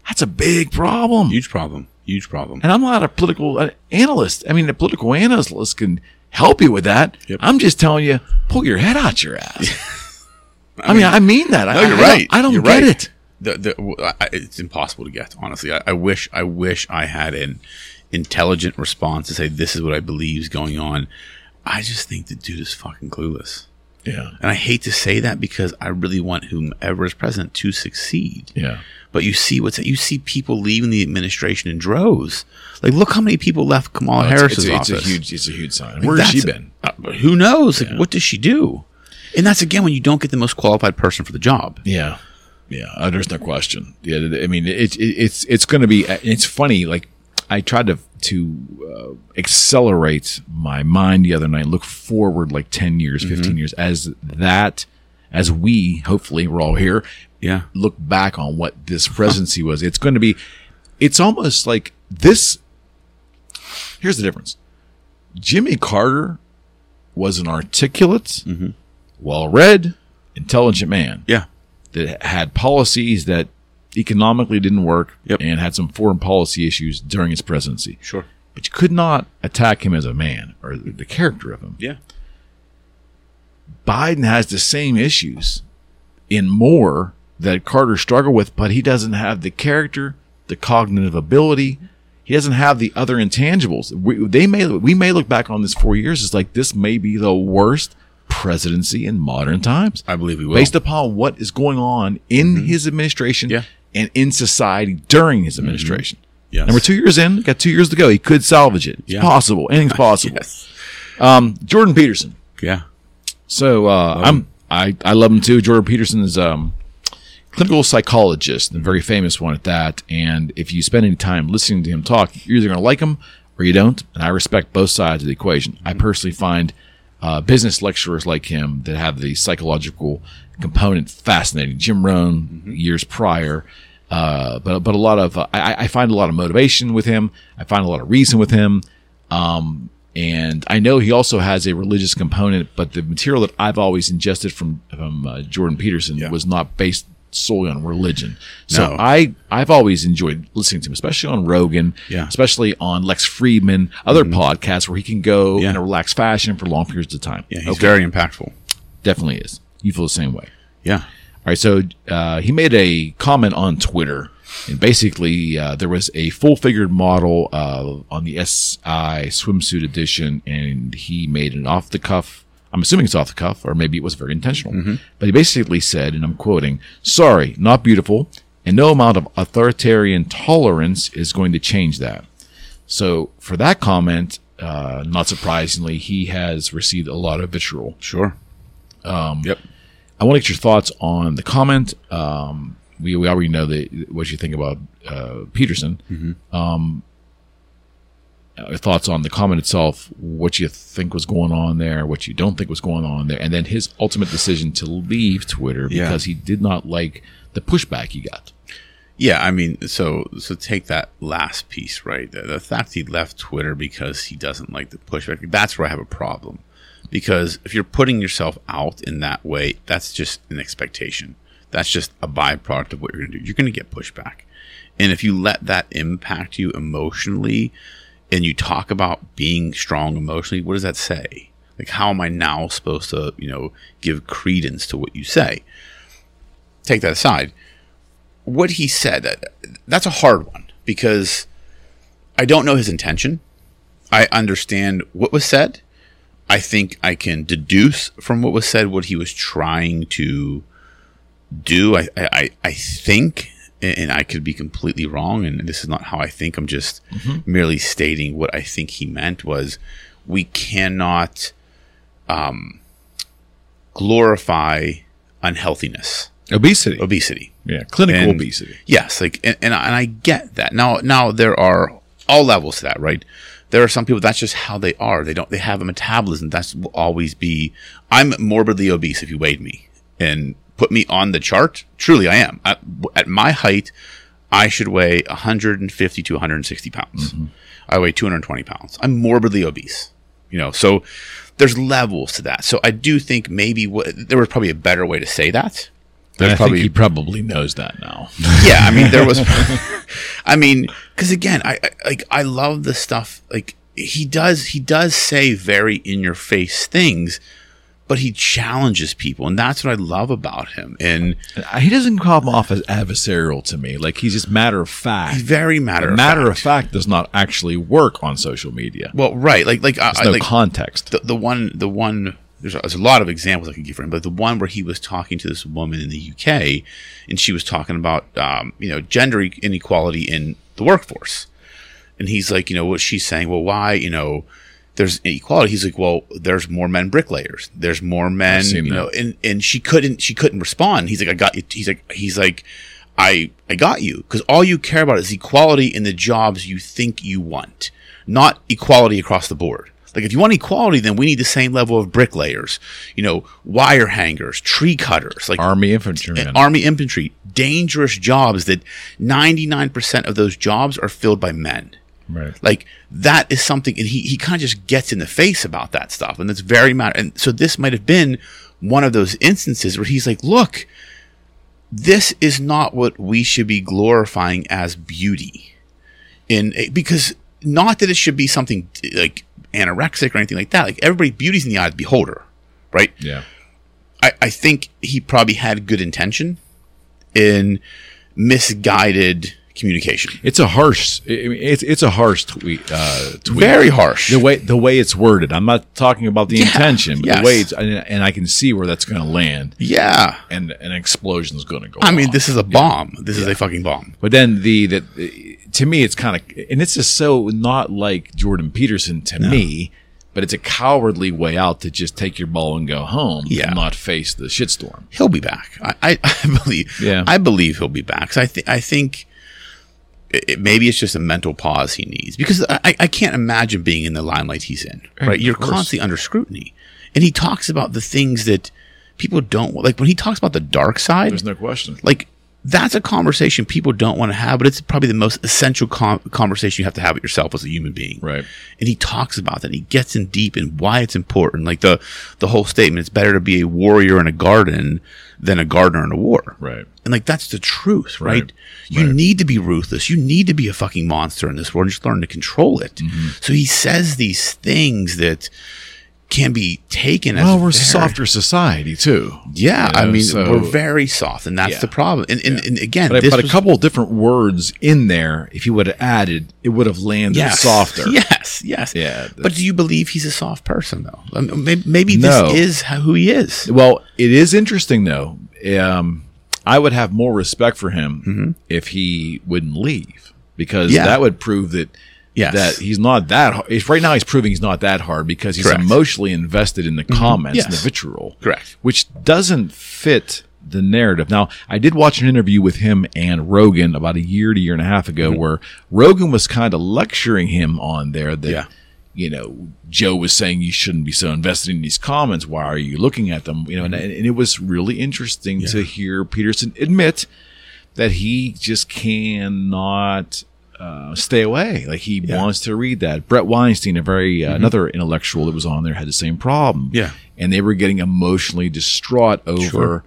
Speaker 1: that's a big problem
Speaker 2: huge problem. Huge problem.
Speaker 1: and i'm not a political uh, analyst i mean a political analyst can help you with that
Speaker 2: Yep.
Speaker 1: i'm just telling you pull your head out your ass I, mean, I mean that.
Speaker 2: No,
Speaker 1: I,
Speaker 2: you're
Speaker 1: I
Speaker 2: right.
Speaker 1: Don't, I don't
Speaker 2: You're
Speaker 1: get
Speaker 2: right.
Speaker 1: it.
Speaker 2: The, the, it's impossible to get. Honestly, I, I wish I wish I had an intelligent response to say this is what I believe is going on. I just think the dude is fucking clueless,
Speaker 1: Yeah.
Speaker 2: and I hate to say that because I really want whomever is president to succeed.
Speaker 1: Yeah.
Speaker 2: But you see what's you see people leaving the administration in droves. Like, look how many people left Kamala
Speaker 1: It's-
Speaker 2: Harris's
Speaker 1: it's, it's
Speaker 2: office.
Speaker 1: a huge, it's a huge sign.
Speaker 2: Like,
Speaker 1: Where has she been?
Speaker 2: uh, who knows? Like, what does she do? And that's again when you don't get the most qualified person for the job.
Speaker 1: Yeah, yeah. Uh, there's no question. Yeah, I mean, it's it, it's it's going to be. It's funny. Like I tried to to uh, accelerate my mind the other night, look forward like ten years, 15 years, as that, as we hopefully we're all here.
Speaker 2: Yeah.
Speaker 1: Look back on what this presidency was. It's going to be. It's almost like this. Here's the difference. Jimmy Carter was an articulate, well read, intelligent man
Speaker 2: Yeah.
Speaker 1: that had policies that economically didn't work
Speaker 2: Yep.
Speaker 1: and had some foreign policy issues during his presidency.
Speaker 2: Sure.
Speaker 1: But you could not attack him as a man or the character of him.
Speaker 2: Yeah.
Speaker 1: Biden has the same issues in more that Carter struggled with, but he doesn't have the character, the cognitive ability. He doesn't have the other intangibles. We, they may we may look back on this four years as like this may be the worst presidency in modern times.
Speaker 2: I believe we will.
Speaker 1: based upon what is going on in mm-hmm. his administration
Speaker 2: Yeah.
Speaker 1: And in society during his administration.
Speaker 2: Yes.
Speaker 1: And we're two years in, got two years to go. He could salvage it. It's
Speaker 2: Yeah.
Speaker 1: possible. Anything's possible.
Speaker 2: Yes.
Speaker 1: Um, Jordan Peterson.
Speaker 2: Yeah.
Speaker 1: So uh, I'm I I love him too. Jordan Peterson is um clinical psychologist and a very famous one at that. And if you spend any time listening to him talk, you're either going to like him or you don't. And I respect both sides of the equation. I personally find uh, business lecturers like him that have the psychological component fascinating. Jim Rohn years prior. Uh, but but a lot of uh, I, I find a lot of motivation with him. I find a lot of reason with him. Um, and I know he also has a religious component, but the material that I've always ingested from from uh, Jordan Peterson
Speaker 2: Yeah.
Speaker 1: was not based solely on religion. So
Speaker 2: No.
Speaker 1: I I've always enjoyed listening to him, especially on Rogan,
Speaker 2: Yeah. Mm-hmm.
Speaker 1: especially on Lex Fridman, other podcasts where he can go
Speaker 2: Yeah.
Speaker 1: in a relaxed fashion for long periods of time.
Speaker 2: Yeah. He's very impactful.
Speaker 1: definitely is. You feel the same way.
Speaker 2: Yeah.
Speaker 1: All right, so uh, he made a comment on Twitter, and basically uh, there was a full-figured model uh, on the SI swimsuit edition, and he made an off-the-cuff. I'm assuming it's off the cuff, or maybe it was very intentional. But he basically said, and I'm quoting: "Sorry, not beautiful, and no amount of authoritarian tolerance is going to change that." So for that comment, uh, not surprisingly, he has received a lot of vitriol.
Speaker 2: Sure. Um, yep.
Speaker 1: I want to get your thoughts on the comment. Um, we, we already know that what you think about uh, Peterson. Um, uh, thoughts on the comment itself, what you think was going on there, what you don't think was going on there, and then his ultimate decision to leave Twitter
Speaker 2: Yeah.
Speaker 1: because he did not like the pushback he got.
Speaker 2: Yeah, I mean, so so take that last piece, right? The, the fact he left Twitter because he doesn't like the pushback. That's where I have a problem. Because if you're putting yourself out in that way, that's just an expectation. That's just a byproduct of what you're going to do. You're going to get pushback. And if you let that impact you emotionally and you talk about being strong emotionally, what does that say? Like, how am I now supposed to, you know, give credence to what you say? Take that aside what he said that that's a hard one because I don't know his intention. I understand what was said. I think I can deduce from what was said what he was trying to do. I I, I think, and I could be completely wrong, and this is not how I think. I'm just merely stating what I think he meant was we cannot um, glorify unhealthiness,
Speaker 1: Obesity.
Speaker 2: obesity.
Speaker 1: yeah, clinical
Speaker 2: And-
Speaker 1: obesity.
Speaker 2: Yes, like and, and I and I get that. Now now there are all levels to that, right? There are some people that's just how they are. They don't they have a metabolism. That's will always be I'm morbidly obese if you weighed me and put me on the chart. Truly I am. At, at my height, I should weigh 150 to 160 pounds. Mm-hmm. I weigh 220 pounds. I'm morbidly obese. You know, so there's levels to that. So I do think maybe what, there was probably a better way to say that. There's
Speaker 1: I think he probably knows that now.
Speaker 2: yeah i mean there was i mean because again I, I like i love the stuff like he does he does say very in your face things but he challenges people, and that's what I love about him. And uh,
Speaker 1: He doesn't come off as adversarial to me. Like he's just matter of fact.
Speaker 2: he's very matter of
Speaker 1: matter
Speaker 2: fact.
Speaker 1: of fact does not actually work on social media.
Speaker 2: Well, right, like like I,
Speaker 1: There's no
Speaker 2: like
Speaker 1: context.
Speaker 2: the the one the one. There's a, there's a lot of examples I could give for him, but the one where he was talking to this woman in the UK, and she was talking about um, you know gender inequality in the workforce, and he's like, you know, what she's saying, well, why, you know, there's inequality. He's like, well, there's more men bricklayers. There's more men, you know,
Speaker 1: that.
Speaker 2: and and she couldn't she couldn't respond. He's like, I got you. He's like, he's like, I I got you because all you care about is equality in the jobs you think you want, not equality across the board. Like if you want equality, then we need the same level of bricklayers, you know, wire hangers, tree cutters, like
Speaker 1: Army infantryman.
Speaker 2: and eh, army infantry, dangerous jobs that 99% of those jobs are filled by men.
Speaker 1: right.
Speaker 2: Like that is something, and he, he kind of just gets in the face about that stuff. And that's very matter. And so this might have been one of those instances where he's like, look, this is not what we should be glorifying as beauty in a, because not that it should be something like anorexic or anything like that. Like everybody, beauty's in the eye of the beholder, right?
Speaker 1: Yeah.
Speaker 2: I, I think he probably had good intention in misguided communication.
Speaker 1: It's a harsh. It's it's a harsh tweet. Uh, tweet.
Speaker 2: Very harsh.
Speaker 1: the way the way it's worded. I'm not talking about the
Speaker 2: Yeah,
Speaker 1: intention, but
Speaker 2: yes.
Speaker 1: the way it's and, and I can see where that's going to land,
Speaker 2: yeah.
Speaker 1: and an explosion is going to go.
Speaker 2: I mean, this is a bomb. This is a fucking bomb.
Speaker 1: But then the the to me, it's kind of and it's just so not like Jordan Peterson to me. But it's a cowardly way out to just take your ball and go home
Speaker 2: Yeah.
Speaker 1: and not face the shitstorm.
Speaker 2: He'll be back. I, I, I believe.
Speaker 1: Yeah.
Speaker 2: I believe he'll be back. I think. I think. It, maybe it's just a mental pause he needs because I, I can't imagine being in the limelight he's in. Right,
Speaker 1: of
Speaker 2: you're constantly under scrutiny, and he talks about the things that people don't like. When he talks about the dark side,
Speaker 1: There's no question.
Speaker 2: like that's a conversation people don't want to have, but it's probably the most essential com- conversation you have to have with yourself as a human being.
Speaker 1: Right.
Speaker 2: And he talks about that. He gets in deep and why it's important. Like the the whole statement, it's better to be a warrior in a garden than a gardener in a war.
Speaker 1: Right.
Speaker 2: And like that's the truth, right?
Speaker 1: Right.
Speaker 2: You
Speaker 1: Right.
Speaker 2: need to be ruthless. You need to be a fucking monster in this world and just learn to control it.
Speaker 1: Mm-hmm.
Speaker 2: So he says these things that can be taken as
Speaker 1: Well, we're a softer society too.
Speaker 2: Yeah,
Speaker 1: You
Speaker 2: I mean,
Speaker 1: so-
Speaker 2: we're very soft, and that's
Speaker 1: Yeah.
Speaker 2: the problem. And, and, and again,
Speaker 1: But, but a couple of different words in there, if you would have added, it would have landed
Speaker 2: yes,
Speaker 1: softer.
Speaker 2: Yes, yes.
Speaker 1: Yeah,
Speaker 2: But do you believe he's a soft person, though? I mean, maybe, maybe
Speaker 1: No.
Speaker 2: this is who he is.
Speaker 1: Well, it is interesting though. Um, I would have more respect for him if he wouldn't leave because
Speaker 2: Mm-hmm. Yeah.
Speaker 1: that would prove that
Speaker 2: Yes.
Speaker 1: that he's not that hard. If right now he's proving he's not that hard because he's
Speaker 2: Correct. Mm-hmm.
Speaker 1: emotionally invested in the comments and the vitriol.
Speaker 2: Correct.
Speaker 1: Which doesn't fit the narrative. Now, I did watch an interview with him and Rogan about a year to year and a half ago
Speaker 2: Mm-hmm.
Speaker 1: where Rogan was kind of lecturing him on there that
Speaker 2: Yeah.
Speaker 1: you know, Joe was saying you shouldn't be so invested in these comments. Why are you looking at them? You know, and, and it was really interesting to hear Peterson admit that he just cannot uh, stay away. Like he wants to read that. Bret Weinstein, a very uh, another intellectual that was on there, had the same problem.
Speaker 2: Yeah.
Speaker 1: and they were getting emotionally distraught over,
Speaker 2: Sure.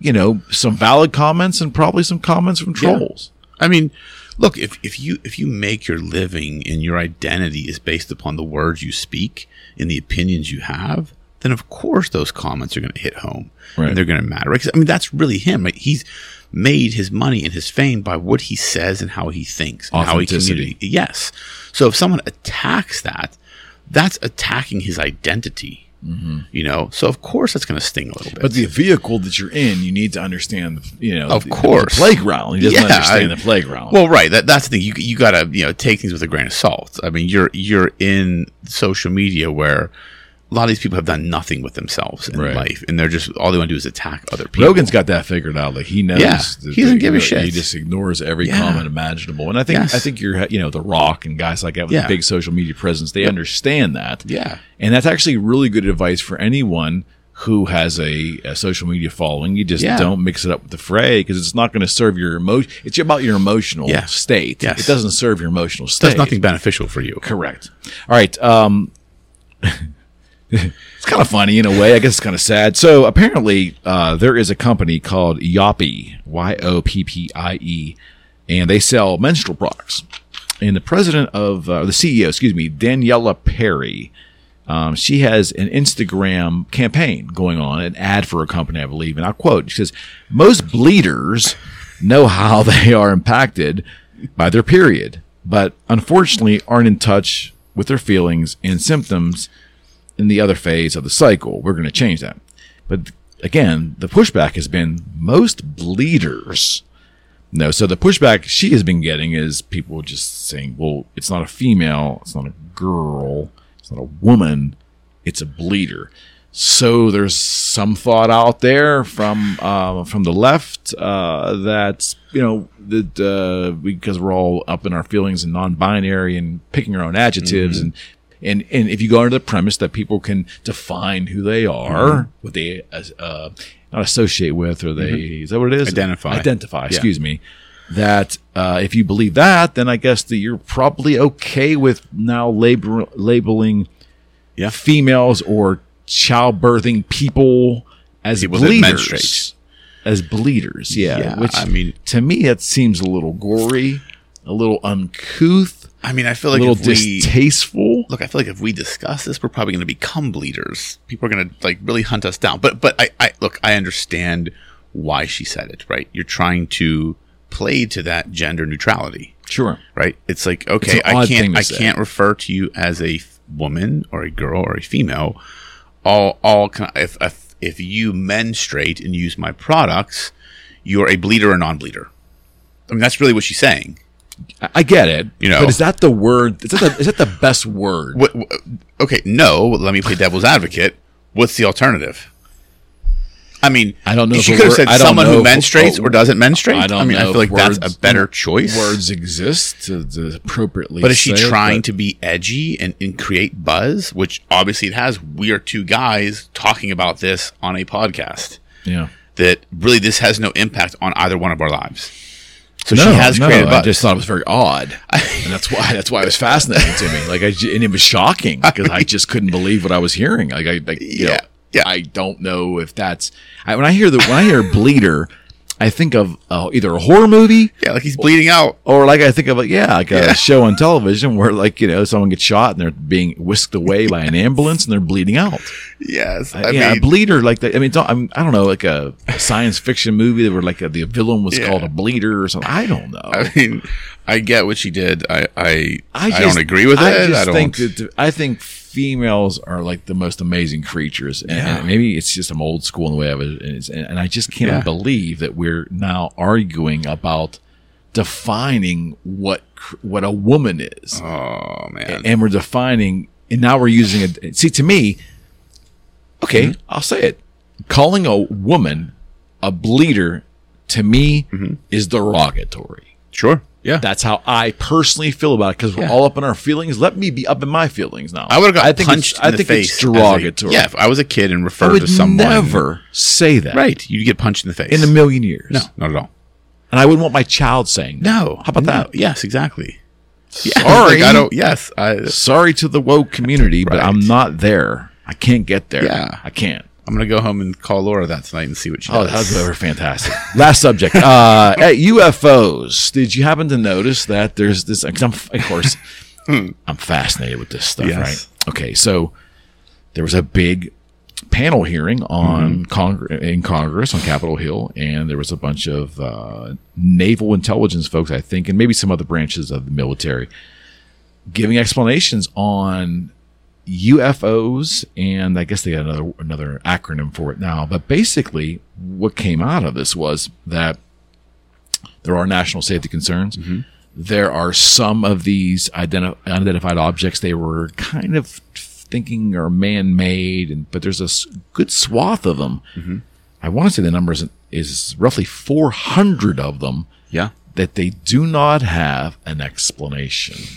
Speaker 1: you know, some valid comments and probably some comments from
Speaker 2: Yeah.
Speaker 1: trolls.
Speaker 2: I mean, look if, if you if you make your living and your identity is based upon the words you speak and the opinions you have, then of course those comments are going to hit home
Speaker 1: Right.
Speaker 2: and they're going to matter. Right? 'Cause, I mean, that's really him. Right? He's made his money and his fame by what he says and how he thinks and how he communicates. Yes. So if someone attacks that, that's attacking his identity. You know, so of course that's going to sting a little bit.
Speaker 1: Mm-hmm. But the vehicle that you're in, you need to understand, you know,
Speaker 2: Of
Speaker 1: the-
Speaker 2: course.
Speaker 1: the playground. He doesn't
Speaker 2: Yeah,
Speaker 1: understand
Speaker 2: I-
Speaker 1: the playground.
Speaker 2: Well, right. That that's the thing. You you gotta you know take things with a grain of salt. I mean, you're you're in social media where a lot of these people have done nothing with themselves in
Speaker 1: Right.
Speaker 2: life, and they're just all they want to do is attack other people.
Speaker 1: Rogan's got that figured out. Like he knows.
Speaker 2: Yeah, he doesn't give a shit.
Speaker 1: He just ignores every
Speaker 2: Yeah.
Speaker 1: comment imaginable. And I think
Speaker 2: Yes.
Speaker 1: I think you're you know the Rock and guys like that with
Speaker 2: Yeah.
Speaker 1: big social media presence. They understand that.
Speaker 2: Yeah.
Speaker 1: and that's actually really good advice for anyone who has a, a social media following. You just
Speaker 2: Yeah.
Speaker 1: don't mix it up with the fray because it's not going to serve your emotion. It's about your emotional
Speaker 2: Yeah.
Speaker 1: state.
Speaker 2: Yes.
Speaker 1: It doesn't serve your emotional state.
Speaker 2: That's nothing beneficial for you.
Speaker 1: Correct. All right. Um, it's kind of funny in a way. I guess it's kind of sad. So apparently, uh, there is a company called Yoppie, Y O P P I E, and they sell menstrual products. And the president of uh, the CEO, excuse me, Daniella Perry, Um, she has an Instagram campaign going on, an ad for a company, I believe. And I'll quote, she says, most bleeders know how they are impacted by their period, but unfortunately aren't in touch with their feelings and symptoms in the other phase of the cycle. We're going to change that. But again, the pushback has been most bleeders. No, so the pushback she has been getting is people just saying, well, it's not a female, it's not a girl, it's not a woman, it's a bleeder. So there's some thought out there from uh, from the left uh, that you know that uh, because we're all up in our feelings and non-binary and picking our own adjectives and and and if you go under the premise that people can define who they are, what they uh, not associate with, or they is that what it is?
Speaker 2: Identify.
Speaker 1: Identify. Excuse me. That uh, if you believe that, then I guess that you're probably okay with now label, labeling
Speaker 2: Yeah.
Speaker 1: females or childbirthing people as
Speaker 2: People
Speaker 1: bleeders. As bleeders, yeah.
Speaker 2: Yeah,
Speaker 1: which
Speaker 2: I mean-
Speaker 1: to me, that seems a little gory, a little uncouth,
Speaker 2: I mean, I feel
Speaker 1: a
Speaker 2: like
Speaker 1: little
Speaker 2: if we
Speaker 1: distasteful.
Speaker 2: look, I feel like if we discuss this, we're probably going to become bleeders. People are going to like really hunt us down. But but I, I look, I understand why she said it. Right? You're trying to play to that gender neutrality.
Speaker 1: Sure.
Speaker 2: Right? It's like okay,
Speaker 1: an
Speaker 2: I can't I
Speaker 1: say.
Speaker 2: can't refer to you as a woman or a girl or a female. All all if if if you menstruate and use my products, you're a bleeder or non-bleeder. I mean, that's really what she's saying.
Speaker 1: I, I get it.
Speaker 2: You know.
Speaker 1: but is that the word? Is that the, is that the best word?
Speaker 2: What, what- okay, no. Let me play devil's advocate. What's the alternative? I mean,
Speaker 1: I don't know
Speaker 2: She could have said
Speaker 1: I
Speaker 2: someone who
Speaker 1: if-
Speaker 2: menstruates
Speaker 1: oh,
Speaker 2: or doesn't menstruate.
Speaker 1: I don't
Speaker 2: mean,
Speaker 1: know
Speaker 2: I feel like
Speaker 1: if
Speaker 2: that's a better choice.
Speaker 1: Words exist to, to appropriately.
Speaker 2: but is she
Speaker 1: it,
Speaker 2: trying
Speaker 1: but-
Speaker 2: to be edgy and, and create buzz? Which obviously it has. We are two guys talking about this on a podcast.
Speaker 1: Yeah.
Speaker 2: That really this has no impact on either one of our lives. So
Speaker 1: no,
Speaker 2: she has
Speaker 1: no,
Speaker 2: created
Speaker 1: I just thought it was very odd, and that's why that's why it was fascinating to me. Like, I and it was shocking because I just couldn't believe what I was hearing. Like, I like, you know,
Speaker 2: Yeah, yeah.
Speaker 1: I don't know if that's I, when I hear the when I hear bleeder, I think of uh, either a horror movie
Speaker 2: yeah, like he's bleeding out.
Speaker 1: or like I think of like yeah, like a
Speaker 2: Yeah.
Speaker 1: show on television where like you know someone gets shot and they're being whisked away by an ambulance and they're bleeding out.
Speaker 2: Yes, I
Speaker 1: yeah,
Speaker 2: mean,
Speaker 1: a bleeder like that. I mean, not, I'm, I don't know, like a science fiction movie where like a, the villain was
Speaker 2: Yeah.
Speaker 1: called a bleeder or something. I don't know.
Speaker 2: I mean, I get what she did. I I, I,
Speaker 1: I,
Speaker 2: don't agree with
Speaker 1: I
Speaker 2: it.
Speaker 1: just
Speaker 2: I don't
Speaker 1: think that I think females are like the most amazing creatures, and,
Speaker 2: Yeah.
Speaker 1: and maybe it's just I'm old school in the way I was, and, it's- and I just cannot
Speaker 2: Yeah.
Speaker 1: believe that we're now arguing about defining what what a woman is,
Speaker 2: Oh man.
Speaker 1: and we're defining, and now we're using it. See, to me, okay,
Speaker 2: Mm-hmm.
Speaker 1: I'll say it. Calling a woman a bleeder to me
Speaker 2: Mm-hmm.
Speaker 1: is derogatory.
Speaker 2: sure. Yeah.
Speaker 1: That's how I personally feel about it because we're all up in our feelings. Let me be up in my feelings now.
Speaker 2: I would have got
Speaker 1: I think
Speaker 2: punched in
Speaker 1: I
Speaker 2: the
Speaker 1: think
Speaker 2: face.
Speaker 1: it's
Speaker 2: as a- yeah, if I was a kid and
Speaker 1: I
Speaker 2: referred
Speaker 1: would
Speaker 2: to someone,
Speaker 1: never say that.
Speaker 2: right, you'd get punched in the face
Speaker 1: In a million years.
Speaker 2: No, not at all.
Speaker 1: And I wouldn't want my child saying that.
Speaker 2: No.
Speaker 1: How about
Speaker 2: No.
Speaker 1: that?
Speaker 2: Yes, exactly. Yeah,
Speaker 1: Sorry.
Speaker 2: I don't. Yes, I.
Speaker 1: Sorry to the woke community, but I'm not there. I can't get there.
Speaker 2: Yeah.
Speaker 1: I can't.
Speaker 2: I'm gonna go home and call Laura that tonight and see what she
Speaker 1: Oh,
Speaker 2: does.
Speaker 1: that was fantastic. Last subject. Uh, at UFOs, did you happen to notice that there's this? 'cause I'm, of course, I'm fascinated with this stuff,
Speaker 2: Yes.
Speaker 1: right? Okay, so there was a big panel hearing on Congre- in Congress on Capitol Hill, and there was a bunch of uh, naval intelligence folks, I think, and maybe some other branches of the military, giving explanations on UFOs, and I guess they got another another acronym for it now. But basically, what came out of this was that there are national safety concerns. Mm-hmm. There are some of these identi- unidentified objects they were kind of thinking are man-made, and but there's a good swath of them. Mm-hmm. I want to say the numbers is roughly 400 of them
Speaker 2: yeah.
Speaker 1: that they do not have an explanation,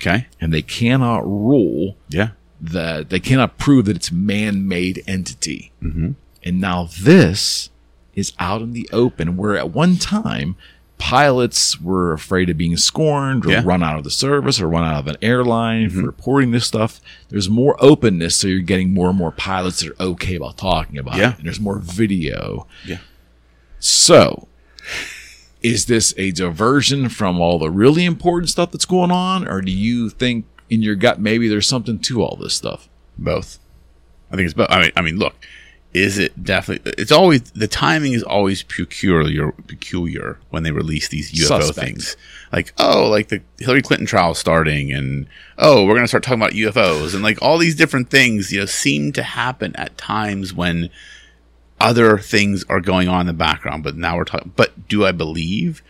Speaker 2: Okay.
Speaker 1: and they cannot rule
Speaker 2: Yeah.
Speaker 1: That they cannot prove that it's man-made entity. Mm-hmm. And now this is out in the open, where at one time pilots were afraid of being scorned or
Speaker 2: Yeah.
Speaker 1: run out of the service or run out of an airline for reporting this stuff. There's more openness, so you're getting more and more pilots that are okay about talking about
Speaker 2: Yeah.
Speaker 1: it. And there's more video.
Speaker 2: Yeah.
Speaker 1: So, is this a diversion from all the really important stuff that's going on, or do you think in your gut maybe there's something to all this stuff?
Speaker 2: Both. I think it's both. I mean, I mean, look, is it definitely? It's always the timing is always peculiar, peculiar when they release these UFO
Speaker 1: Suspect.
Speaker 2: things. Like, oh, like the Hillary Clinton trial starting, and oh, we're gonna start talking about UFOs, and like all these different things, you know, seem to happen at times when other things are going on in the background. But now we're talking. But do I believe?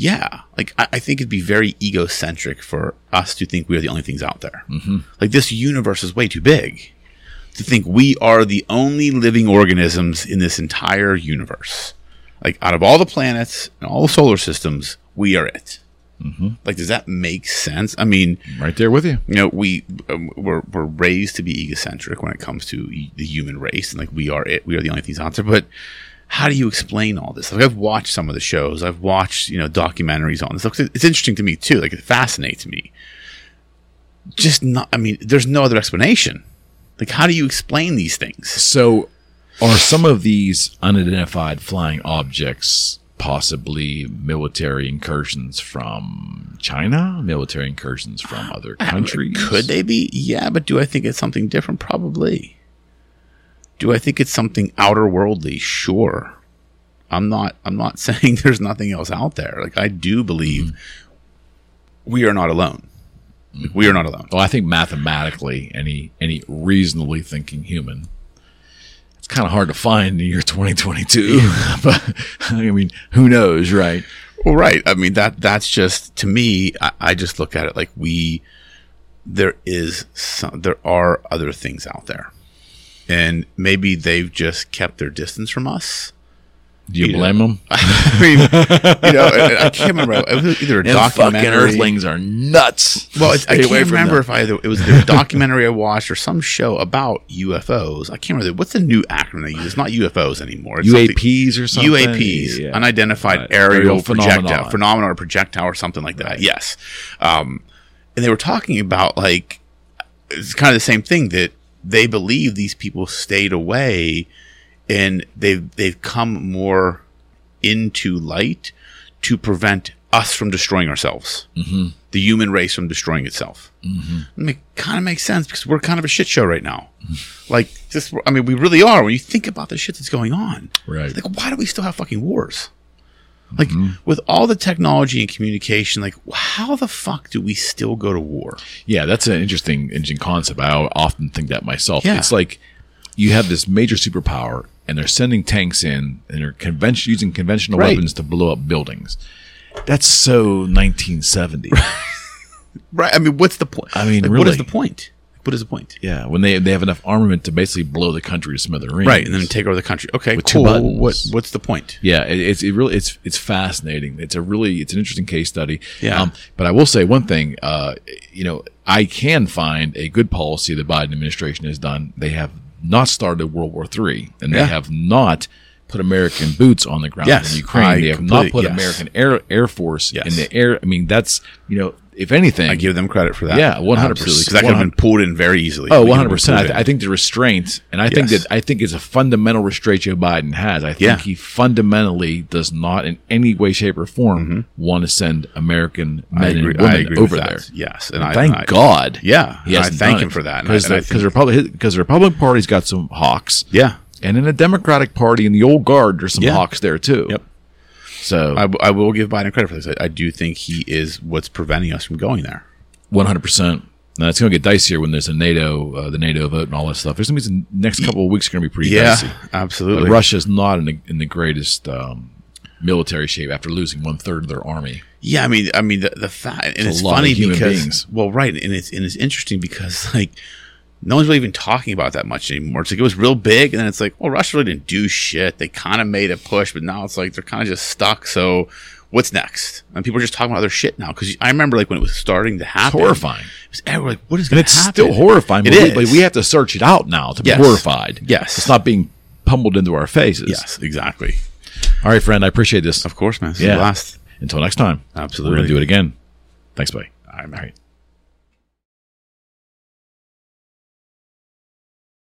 Speaker 2: Yeah, like I, I think it'd be very egocentric for us to think we are the only things out there. Mm-hmm. Like this universe is way too big to think we are the only living organisms in this entire universe. Like out of all the planets and all the solar systems, we are it. Mm-hmm. Like, does that make sense? I mean,
Speaker 1: Right there with you.
Speaker 2: you know, we um, we're, we're raised to be egocentric when it comes to e- the human race, and like we are it. We are the only things out there. But how do you explain all this? Like, I've watched some of the shows. I've watched you know documentaries on this. It's interesting to me too. Like, it fascinates me. Just not. I mean, there's no other explanation. Like, how do you explain these things?
Speaker 1: So, are some of these unidentified flying objects possibly military incursions from China? Military incursions from other countries?
Speaker 2: Could they be? Yeah, but do I think it's something different? Probably. Do I think it's something outer worldly? Sure. I'm not I'm not saying there's nothing else out there. Like I do believe mm-hmm. we are not alone. Like, we are not alone.
Speaker 1: Well, I think mathematically, any any reasonably thinking human, it's kind of hard to find in the year 2022. but I mean, who knows, right?
Speaker 2: Well, right. I mean that that's just to me. I, I just look at it like we there is some there are other things out there, and maybe they've just kept their distance from us.
Speaker 1: Do you
Speaker 2: You know,
Speaker 1: blame them?
Speaker 2: I mean, you know, I, I can't remember. It was either a
Speaker 1: Them fucking. Earthlings are nuts.
Speaker 2: Well, it, I can't remember
Speaker 1: them.
Speaker 2: if I it was either a documentary I watched or some show about UFOs. I can't remember what's the new acronym they use. It's not UFOs anymore. It's something-
Speaker 1: UAPs or something.
Speaker 2: UAPs,
Speaker 1: Yeah.
Speaker 2: unidentified
Speaker 1: Uh,
Speaker 2: aerial,
Speaker 1: aerial
Speaker 2: projectile,
Speaker 1: phenomenon.
Speaker 2: phenomenon or projectile or something like that. Yes, um, and they were talking about like it's kind of the same thing that they believe these people stayed away and they've they've come more into light to prevent us from destroying ourselves, mm-hmm. the human race from destroying itself. Mm-hmm. I mean, kind of makes sense because we're kind of a shit show right now. like, just I mean, we really are. When you think about the shit that's going on,
Speaker 1: Right.
Speaker 2: Like, why do we still have fucking wars? Like, mm-hmm. with all the technology and communication, like, how the fuck do we still go to war?
Speaker 1: Yeah, that's an interesting, interesting concept. I often think that myself.
Speaker 2: Yeah.
Speaker 1: It's like you have this major superpower, and they're sending tanks in, and they're convention using conventional
Speaker 2: Right.
Speaker 1: weapons to blow up buildings. That's so 1970.
Speaker 2: Right? I mean, what's the point?
Speaker 1: I mean,
Speaker 2: Like, what is the point? What is the point?
Speaker 1: yeah, when they they have enough armament to basically blow the country to smithereens.
Speaker 2: Right, and then take over the country. Okay,
Speaker 1: With
Speaker 2: cool. What what's the point?
Speaker 1: Yeah, it, it's it really it's it's fascinating. It's a really it's an interesting case study.
Speaker 2: Yeah.
Speaker 1: Um, but I will say one thing. Uh, you know, I can find a good policy the Biden administration has done. They have not started World War III, and they
Speaker 2: Yeah.
Speaker 1: have not put American boots on the ground
Speaker 2: Yes,
Speaker 1: in Ukraine.
Speaker 2: I
Speaker 1: they have not put
Speaker 2: yes.
Speaker 1: American Air Air Force
Speaker 2: Yes.
Speaker 1: in the air. I mean, that's you know, if anything,
Speaker 2: I give them credit for that.
Speaker 1: Yeah, 100%.
Speaker 2: because that could have been pulled in very easily.
Speaker 1: Oh, one hundred percent. I,
Speaker 2: pulled
Speaker 1: th-
Speaker 2: in.
Speaker 1: I think the restraint, and I think that I think it's a fundamental restraint Joe Biden has. I think
Speaker 2: Yeah.
Speaker 1: he fundamentally does not, in any way, shape, or form, mm-hmm. want to send American men
Speaker 2: agree,
Speaker 1: and women over there.
Speaker 2: Yes, and I
Speaker 1: Thank
Speaker 2: I-
Speaker 1: God.
Speaker 2: Yeah,
Speaker 1: he
Speaker 2: I thank him for that.
Speaker 1: Because
Speaker 2: and
Speaker 1: the, because the Republic because the Republican Party's got some hawks,
Speaker 2: Yeah,
Speaker 1: and in the Democratic Party and the old guard, there's some
Speaker 2: Yeah.
Speaker 1: hawks there too.
Speaker 2: Yep.
Speaker 1: So
Speaker 2: I, I will give Biden credit for this. I, I do think he is what's preventing us from going there.
Speaker 1: One hundred percent. Now it's going to get dicier when there's a NATO, uh, the NATO vote, and all that stuff. There's going to be the next couple of weeks are going to be pretty
Speaker 2: Yeah,
Speaker 1: dicey.
Speaker 2: absolutely.
Speaker 1: But Russia's not in the, in the greatest um, military shape after losing one third of their army.
Speaker 2: Yeah, I mean, I mean the the fact, and
Speaker 1: a
Speaker 2: it's
Speaker 1: of
Speaker 2: funny because
Speaker 1: beings.
Speaker 2: well, right, and it's and it's interesting because like no one's really even talking about that much anymore. It's like it was real big, and then it's like, well, Russia really didn't do shit. They kind of made a push, but now it's like they're kind of just stuck. So what's next? And people are just talking about other shit now because I remember like when it was starting to happen,
Speaker 1: Horrifying.
Speaker 2: It was everyone like, what is
Speaker 1: And
Speaker 2: going
Speaker 1: it's
Speaker 2: to happen?
Speaker 1: still horrifying.
Speaker 2: It
Speaker 1: we,
Speaker 2: is.
Speaker 1: but we have to search it out now to
Speaker 2: Yes.
Speaker 1: be horrified.
Speaker 2: Yes.
Speaker 1: It's not being pummeled into our faces.
Speaker 2: Yes, exactly.
Speaker 1: All right, friend. I appreciate this.
Speaker 2: Of course, man. This
Speaker 1: Yeah. Until next time.
Speaker 2: Absolutely.
Speaker 1: We're to do it again. Thanks, buddy.
Speaker 2: All right, man.
Speaker 1: All right.